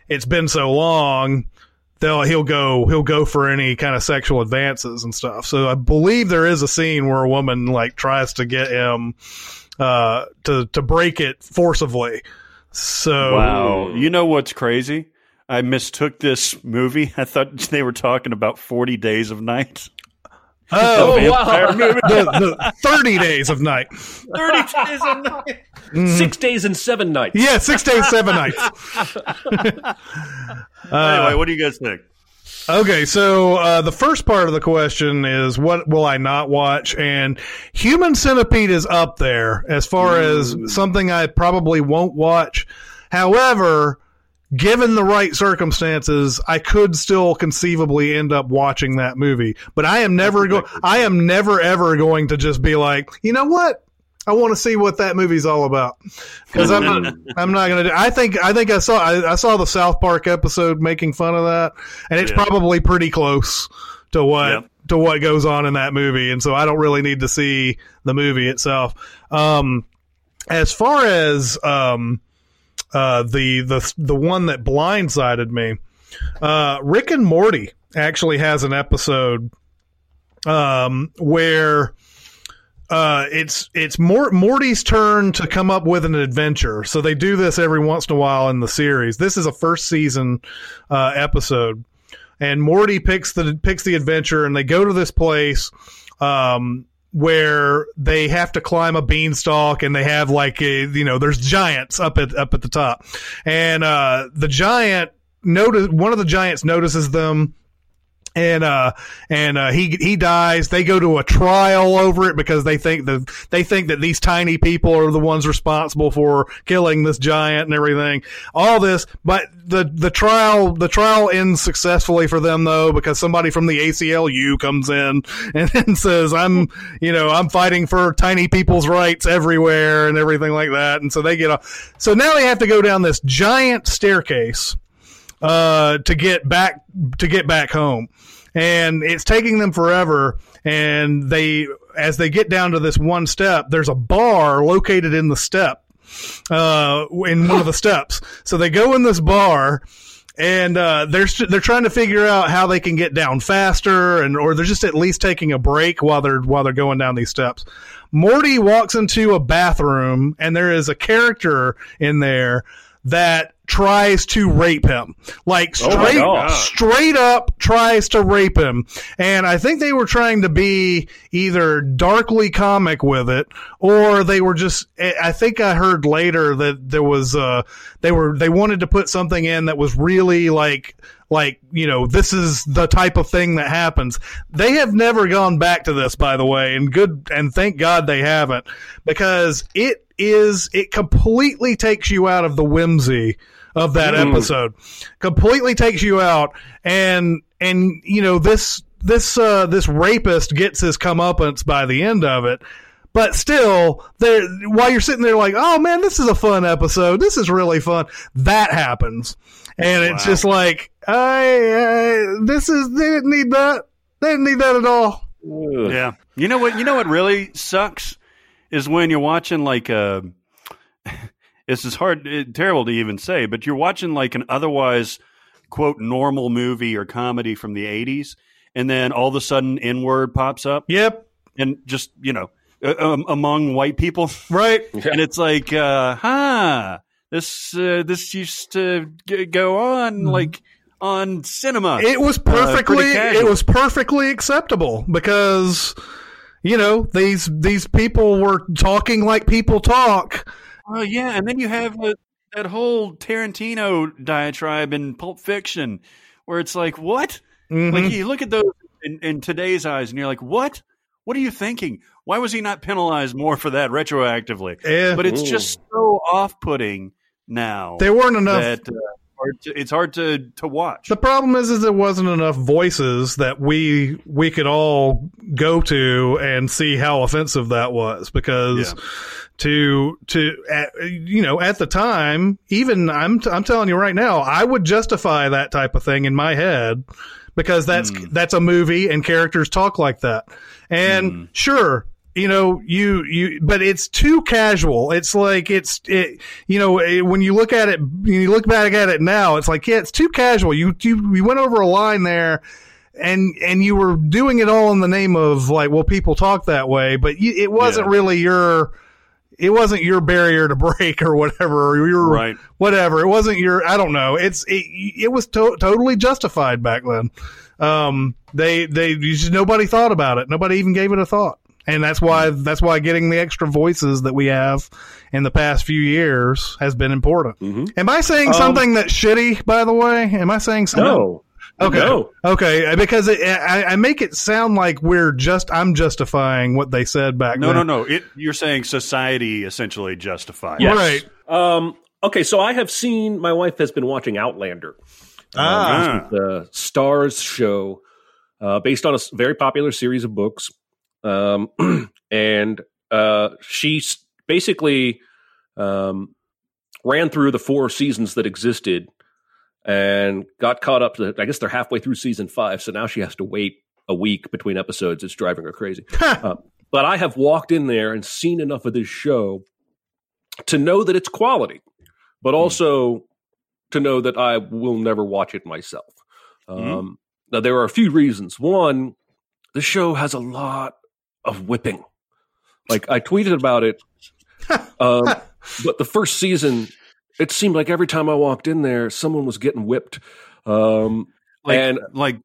it's been so long they'll he'll go he'll go for any kind of sexual advances and stuff. So i believe there is a scene where a woman like tries to get him uh to to break it forcibly so. Wow. You know what's crazy? I mistook this movie. I thought they were talking about 40 Days of Night. oh Oh, wow. the, the 30 days of night 30 days and nights. Mm-hmm. Six days and seven nights. yeah six days seven nights uh, anyway, what do you guys think? Okay, so uh, the first part of the question is what will I not watch? And Human Centipede is up there as far as something I probably won't watch. However, given the right circumstances, I could still conceivably end up watching that movie. But I am never going. I am never ever going to just be like, you know what? I want to see what that movie's all about because I'm not, I'm not gonna. Do, I think I think I saw I, I saw the South Park episode making fun of that, and it's Yeah. probably pretty close to what Yep. to what goes on in that movie, and so I don't really need to see the movie itself. Um, as far as um, uh, the the the one that blindsided me, uh, Rick and Morty actually has an episode um, where uh, it's it's Mor- Morty's turn to come up with an adventure. So they do this every once in a while in the series. This is a first season uh, episode, and Morty picks the picks the adventure, and they go to this place. Um, where they have to climb a beanstalk and they have like a, you know there's giants up at up at the top and uh the giant notice one of the giants notices them and uh and uh he he dies. They go to a trial over it because they think that they think that these tiny people are the ones responsible for killing this giant and everything. All this but the the trial the trial ends successfully for them though because somebody from the ACLU comes in and, and says I'm you know I'm fighting for tiny people's rights everywhere and everything like that. And so they get off. So now they have to go down this giant staircase uh, to get back to get back home, and it's taking them forever. And they, as they get down to this one step, there's a bar located in the step, uh, in one of the steps. So they go in this bar. And uh, they're they're trying to figure out how they can get down faster, and or they're just at least taking a break while they're while they're going down these steps. Morty walks into a bathroom, and there is a character in there that tries to rape him. Like Oh straight gosh. straight up tries to rape him. And I think they were trying to be either darkly comic with it or they were just I think I heard later that there was uh they were they wanted to put something in that was really like like you know this is the type of thing that happens they have never gone back to this by the way and good and thank god they haven't because it is it completely takes you out of the whimsy of that episode completely takes you out and and you know this this uh this rapist gets his comeuppance by the end of it but still there while you're sitting there like oh man this is a fun episode this is really fun that happens and it's Wow. just like I, I this is they didn't need that they didn't need that at all Ugh. Yeah. You know what? You know what really sucks is when you're watching like a. This is hard, it, terrible to even say, but you're watching like an otherwise quote normal movie or comedy from the '80s, and then all of a sudden, N word pops up, yep and just you know uh, um, among white people, right? and it's like, uh, huh, this uh, this used to g- go on like on cinema. It was Uh, perfectly casual. it was perfectly acceptable because you know these these people were talking like people talk. Oh yeah, and then you have uh, that whole Tarantino diatribe in Pulp Fiction, where it's like, what? Mhm. Like you look at those in, in today's eyes, and you're like, what? What are you thinking? Why was he not penalized more for that retroactively? Yeah. But it's Ooh. just so off-putting now there weren't enough that uh, hard to, it's hard to to watch. The problem is, is there wasn't enough voices that we we could all go to and see how offensive that was because Yeah. To to at, you know at the time, even I'm I'm telling you right now, I would justify that type of thing in my head because that's Hmm. that's a movie and characters talk like that, and Hmm. sure. You know, you, you, but it's too casual. It's like, it's, it, you know, eh, when you look at it, when you look back at it now, it's like, yeah, it's too casual. You, you, you went over a line there and, and you were doing it all in the name of like, well, people talk that way, but you, it wasn't Yeah. really your, it wasn't your barrier to break or whatever, or your, Right. whatever. It wasn't your, I don't know. It's, it, it was to- totally justified back then. Um, they, they, you just, nobody thought about it. Nobody even gave it a thought. And that's why, that's why getting the extra voices that we have in the past few years has been important. Mhm. Am I saying Um, something that's shitty, by the way? Am I saying something? No. Okay. No. Okay. Because it, I, I make it sound like we're just, I'm justifying what they said back No, then. no, no. It, you're saying society essentially justifies. Yes. Right. Um, okay, so I have seen. My wife has been watching Outlander. Ah. Ah. the Starz show, uh, based on a very popular series of books. Um, and uh, she basically um, ran through the four seasons that existed and got caught up to, I guess they're halfway through season five. So now she has to wait a week between episodes. It's driving her crazy. Uh, but I have walked in there and seen enough of this show to know that it's quality, but also to know that I will never watch it myself. Um, Now, there are a few reasons. One, the show has a lot of whipping. Like I tweeted about it, um, but the first season, it seemed like every time I walked in there, someone was getting whipped. Um, Like, and like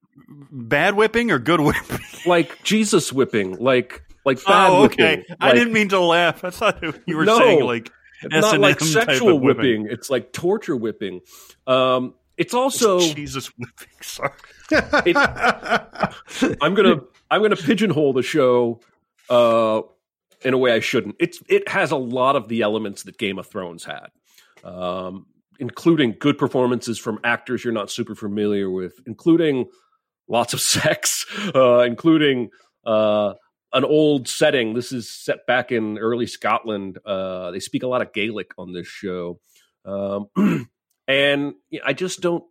bad whipping or good whipping? like Jesus whipping, like like bad oh, okay. whipping. I Like- didn't mean to laugh. I thought you were No. saying like It's not like S&M sexual whipping. whipping. It's like torture whipping. Um, it's also Jesus whipping. Sorry. I'm gonna I'm gonna pigeonhole the show uh, in a way I shouldn't. It's it has a lot of the elements that Game of Thrones had, um, including good performances from actors you're not super familiar with, including lots of sex, uh, including uh, an old setting. This is set back in early Scotland. Uh, they speak a lot of Gaelic on this show, um, and I just don't.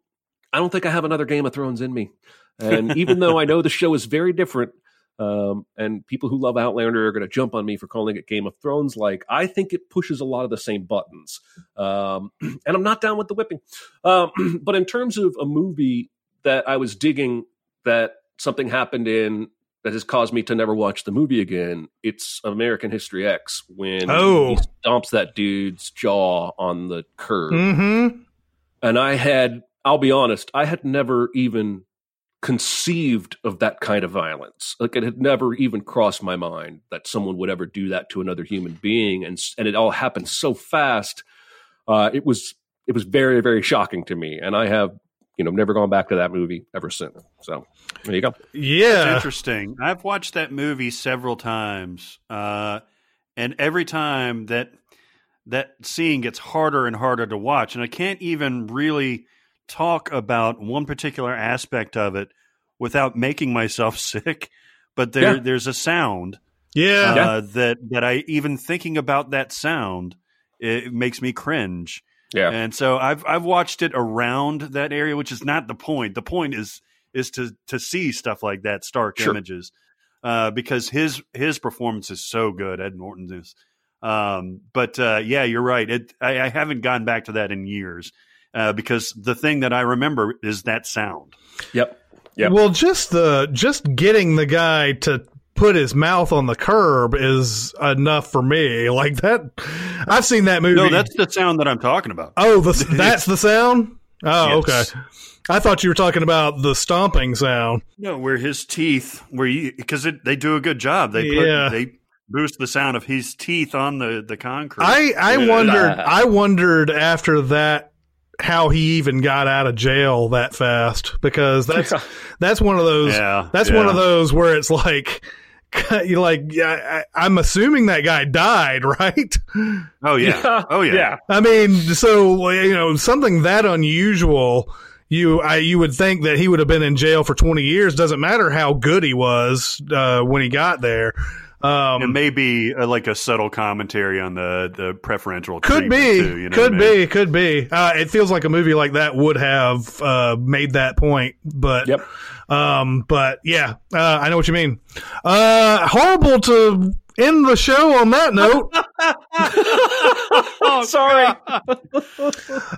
I don't think I have another Game of Thrones in me. And even though I know the show is very different, um, and people who love Outlander are going to jump on me for calling it Game of Thrones, like I think it pushes a lot of the same buttons. Um, and I'm not down with the whipping. Um, but in terms of a movie that I was digging, that something happened in that has caused me to never watch the movie again, it's American History X when Oh. he stomps that dude's jaw on the curb mm-hmm. and I had, I'll be honest, I had never even conceived of that kind of violence. Like it had never even crossed my mind that someone would ever do that to another human being, and and it all happened so fast. Uh, it was it was very very shocking to me, and I have you know never gone back to that movie ever since. So there you go. Yeah. It's interesting. I've watched that movie several times, uh, and every time that that scene gets harder and harder to watch, and I can't even really talk about one particular aspect of it without making myself sick. But there, Yeah. there's a sound Yeah. uh, that that I even thinking about that sound, it makes me cringe. Yeah, And so I've I've watched it around that area, which is not the point. The point is is to to see stuff like that, stark Sure. images, uh, because his his performance is so good. Ed Norton is. Um, but uh, yeah, you're right. It, I, I haven't gone back to that in years uh, because the thing that I remember is that sound. yep, yep. Well, just the just getting the guy to put his mouth on the curb is enough for me. Like that, I've seen that movie. No, that's the sound that I'm talking about. oh, the, that's the sound. Oh, Yes. okay. I thought you were talking about the stomping sound. No, where his teeth, where you because they do a good job. They put, Yeah. they boost the sound of his teeth on the the concrete. I I Yeah. wondered I wondered after that how he even got out of jail that fast because that's that's one of those Yeah, that's one of those where it's like you like yeah, I, I'm assuming that guy died, right? oh yeah, oh yeah. yeah. I mean, so you know something that unusual. You, I, you would think that he would have been in jail for 20 years. Doesn't matter how good he was uh, when he got there. Um, It may be uh, like a subtle commentary on the the preferential. Could treatment, be, too, you know could I mean? be, could be. Uh, it feels like a movie like that would have uh, made that point, but Yep. um, but yeah, uh, I know what you mean. Uh, horrible to end the show on that note. Oh, sorry.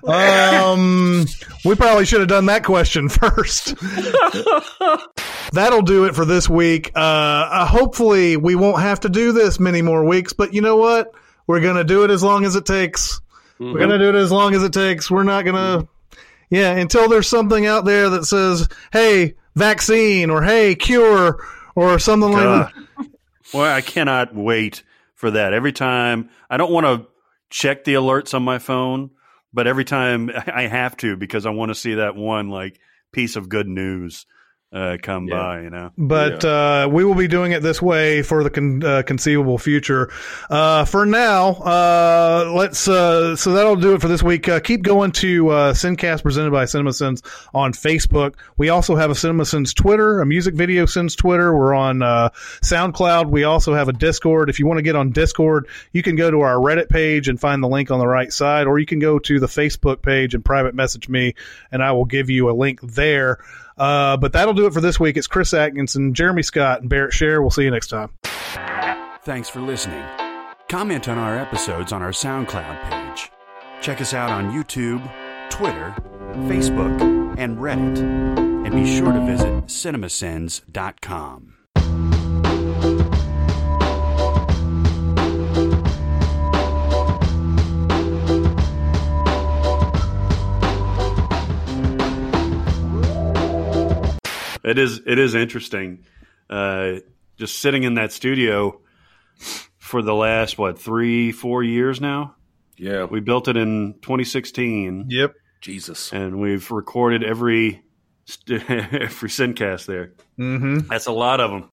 um, we probably should have done that question first. That'll do it for this week. Uh, uh, hopefully, we won't have to do this many more weeks, but you know what? We're gonna do it as long as it takes. We're gonna do it as long as it takes. We're not gonna, yeah, until there's something out there that says, "Hey, vaccine," or "Hey, cure," or something like that. Well, I cannot wait for that. Every time I don't want to check the alerts on my phone, but every time I have to because I want to see that one like piece of good news uh, come Yeah. by. You know. But uh, we will be doing it this way for the con- uh, conceivable future. Uh, for now, uh, let's. Uh, so that'll do it for this week. Uh, keep going to uh, Sincast presented by CinemaSins on Facebook. We also have a CinemaSins Twitter, a music video sins Twitter. We're on uh, SoundCloud. We also have a Discord. If you want to get on Discord, you can go to our Reddit page and find the link on the right side, or you can go to the Facebook page and private message me, and I will give you a link there. Uh, but that'll do it for this week. It's Chris Atkinson, Jeremy Scott, and Barrett Share. We'll see you next time. Thanks for listening. Comment on our episodes on our SoundCloud page. Check us out on YouTube, Twitter, Facebook, and Reddit. And be sure to visit cinemasins.com. It is it is interesting. Uh, just sitting in that studio for the last what three four years now. Yeah. We built it in 2016, Yep. Jesus. and we've recorded every every Sincast there. Mm-hmm. That's a lot of them.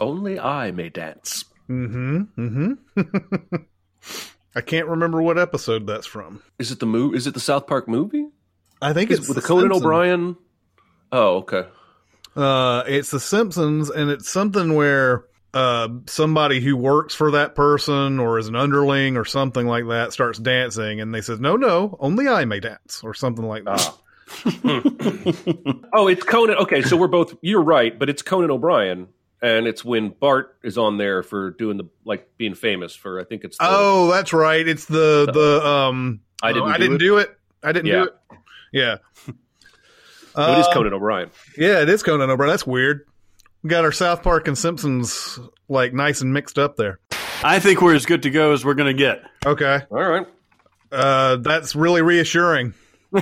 Only I may dance. Mm-hmm. Mm-hmm. I can't remember what episode that's from. Is it the movie? Is it the South Park movie? I think Is it's with the The Conan Simpsons. O'Brien. Oh, okay. Uh, it's The Simpsons, and it's something where uh, somebody who works for that person or is an underling or something like that starts dancing, and they says, "No, no, only I may dance," or something like that. Ah. oh, it's Conan. Okay, so we're both. You're right, but it's Conan O'Brien, and it's when Bart is on there for doing the like being famous for. I think it's. The, Oh, that's right. It's the the um. I didn't I do didn't it? do it. I didn't Yeah. do it. Yeah. So it is Uh, Conan O'Brien. Yeah, it is Conan O'Brien. That's weird. We got our South Park and Simpsons like nice and mixed up there. I think we're as good to go as we're going to get. Okay, All right. uh, that's really reassuring.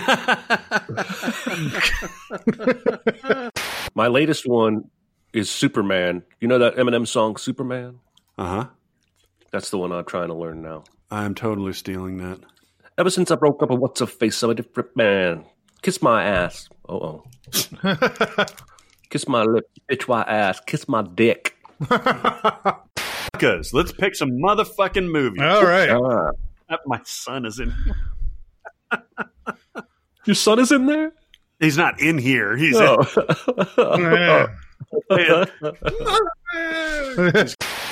My latest one is Superman. You know that Eminem song, Superman? Uh huh. That's the one I'm trying to learn now. I'm totally stealing that. Ever since I broke up with what's a face, I'm a different man. Kiss my ass. Oh, oh. Kiss my lip, bitch, why ass? Kiss my dick. Because let's pick some motherfucking movies. All right. Ah. My son is in. Your son is in there? He's not in here. He's Oh. Yeah. in.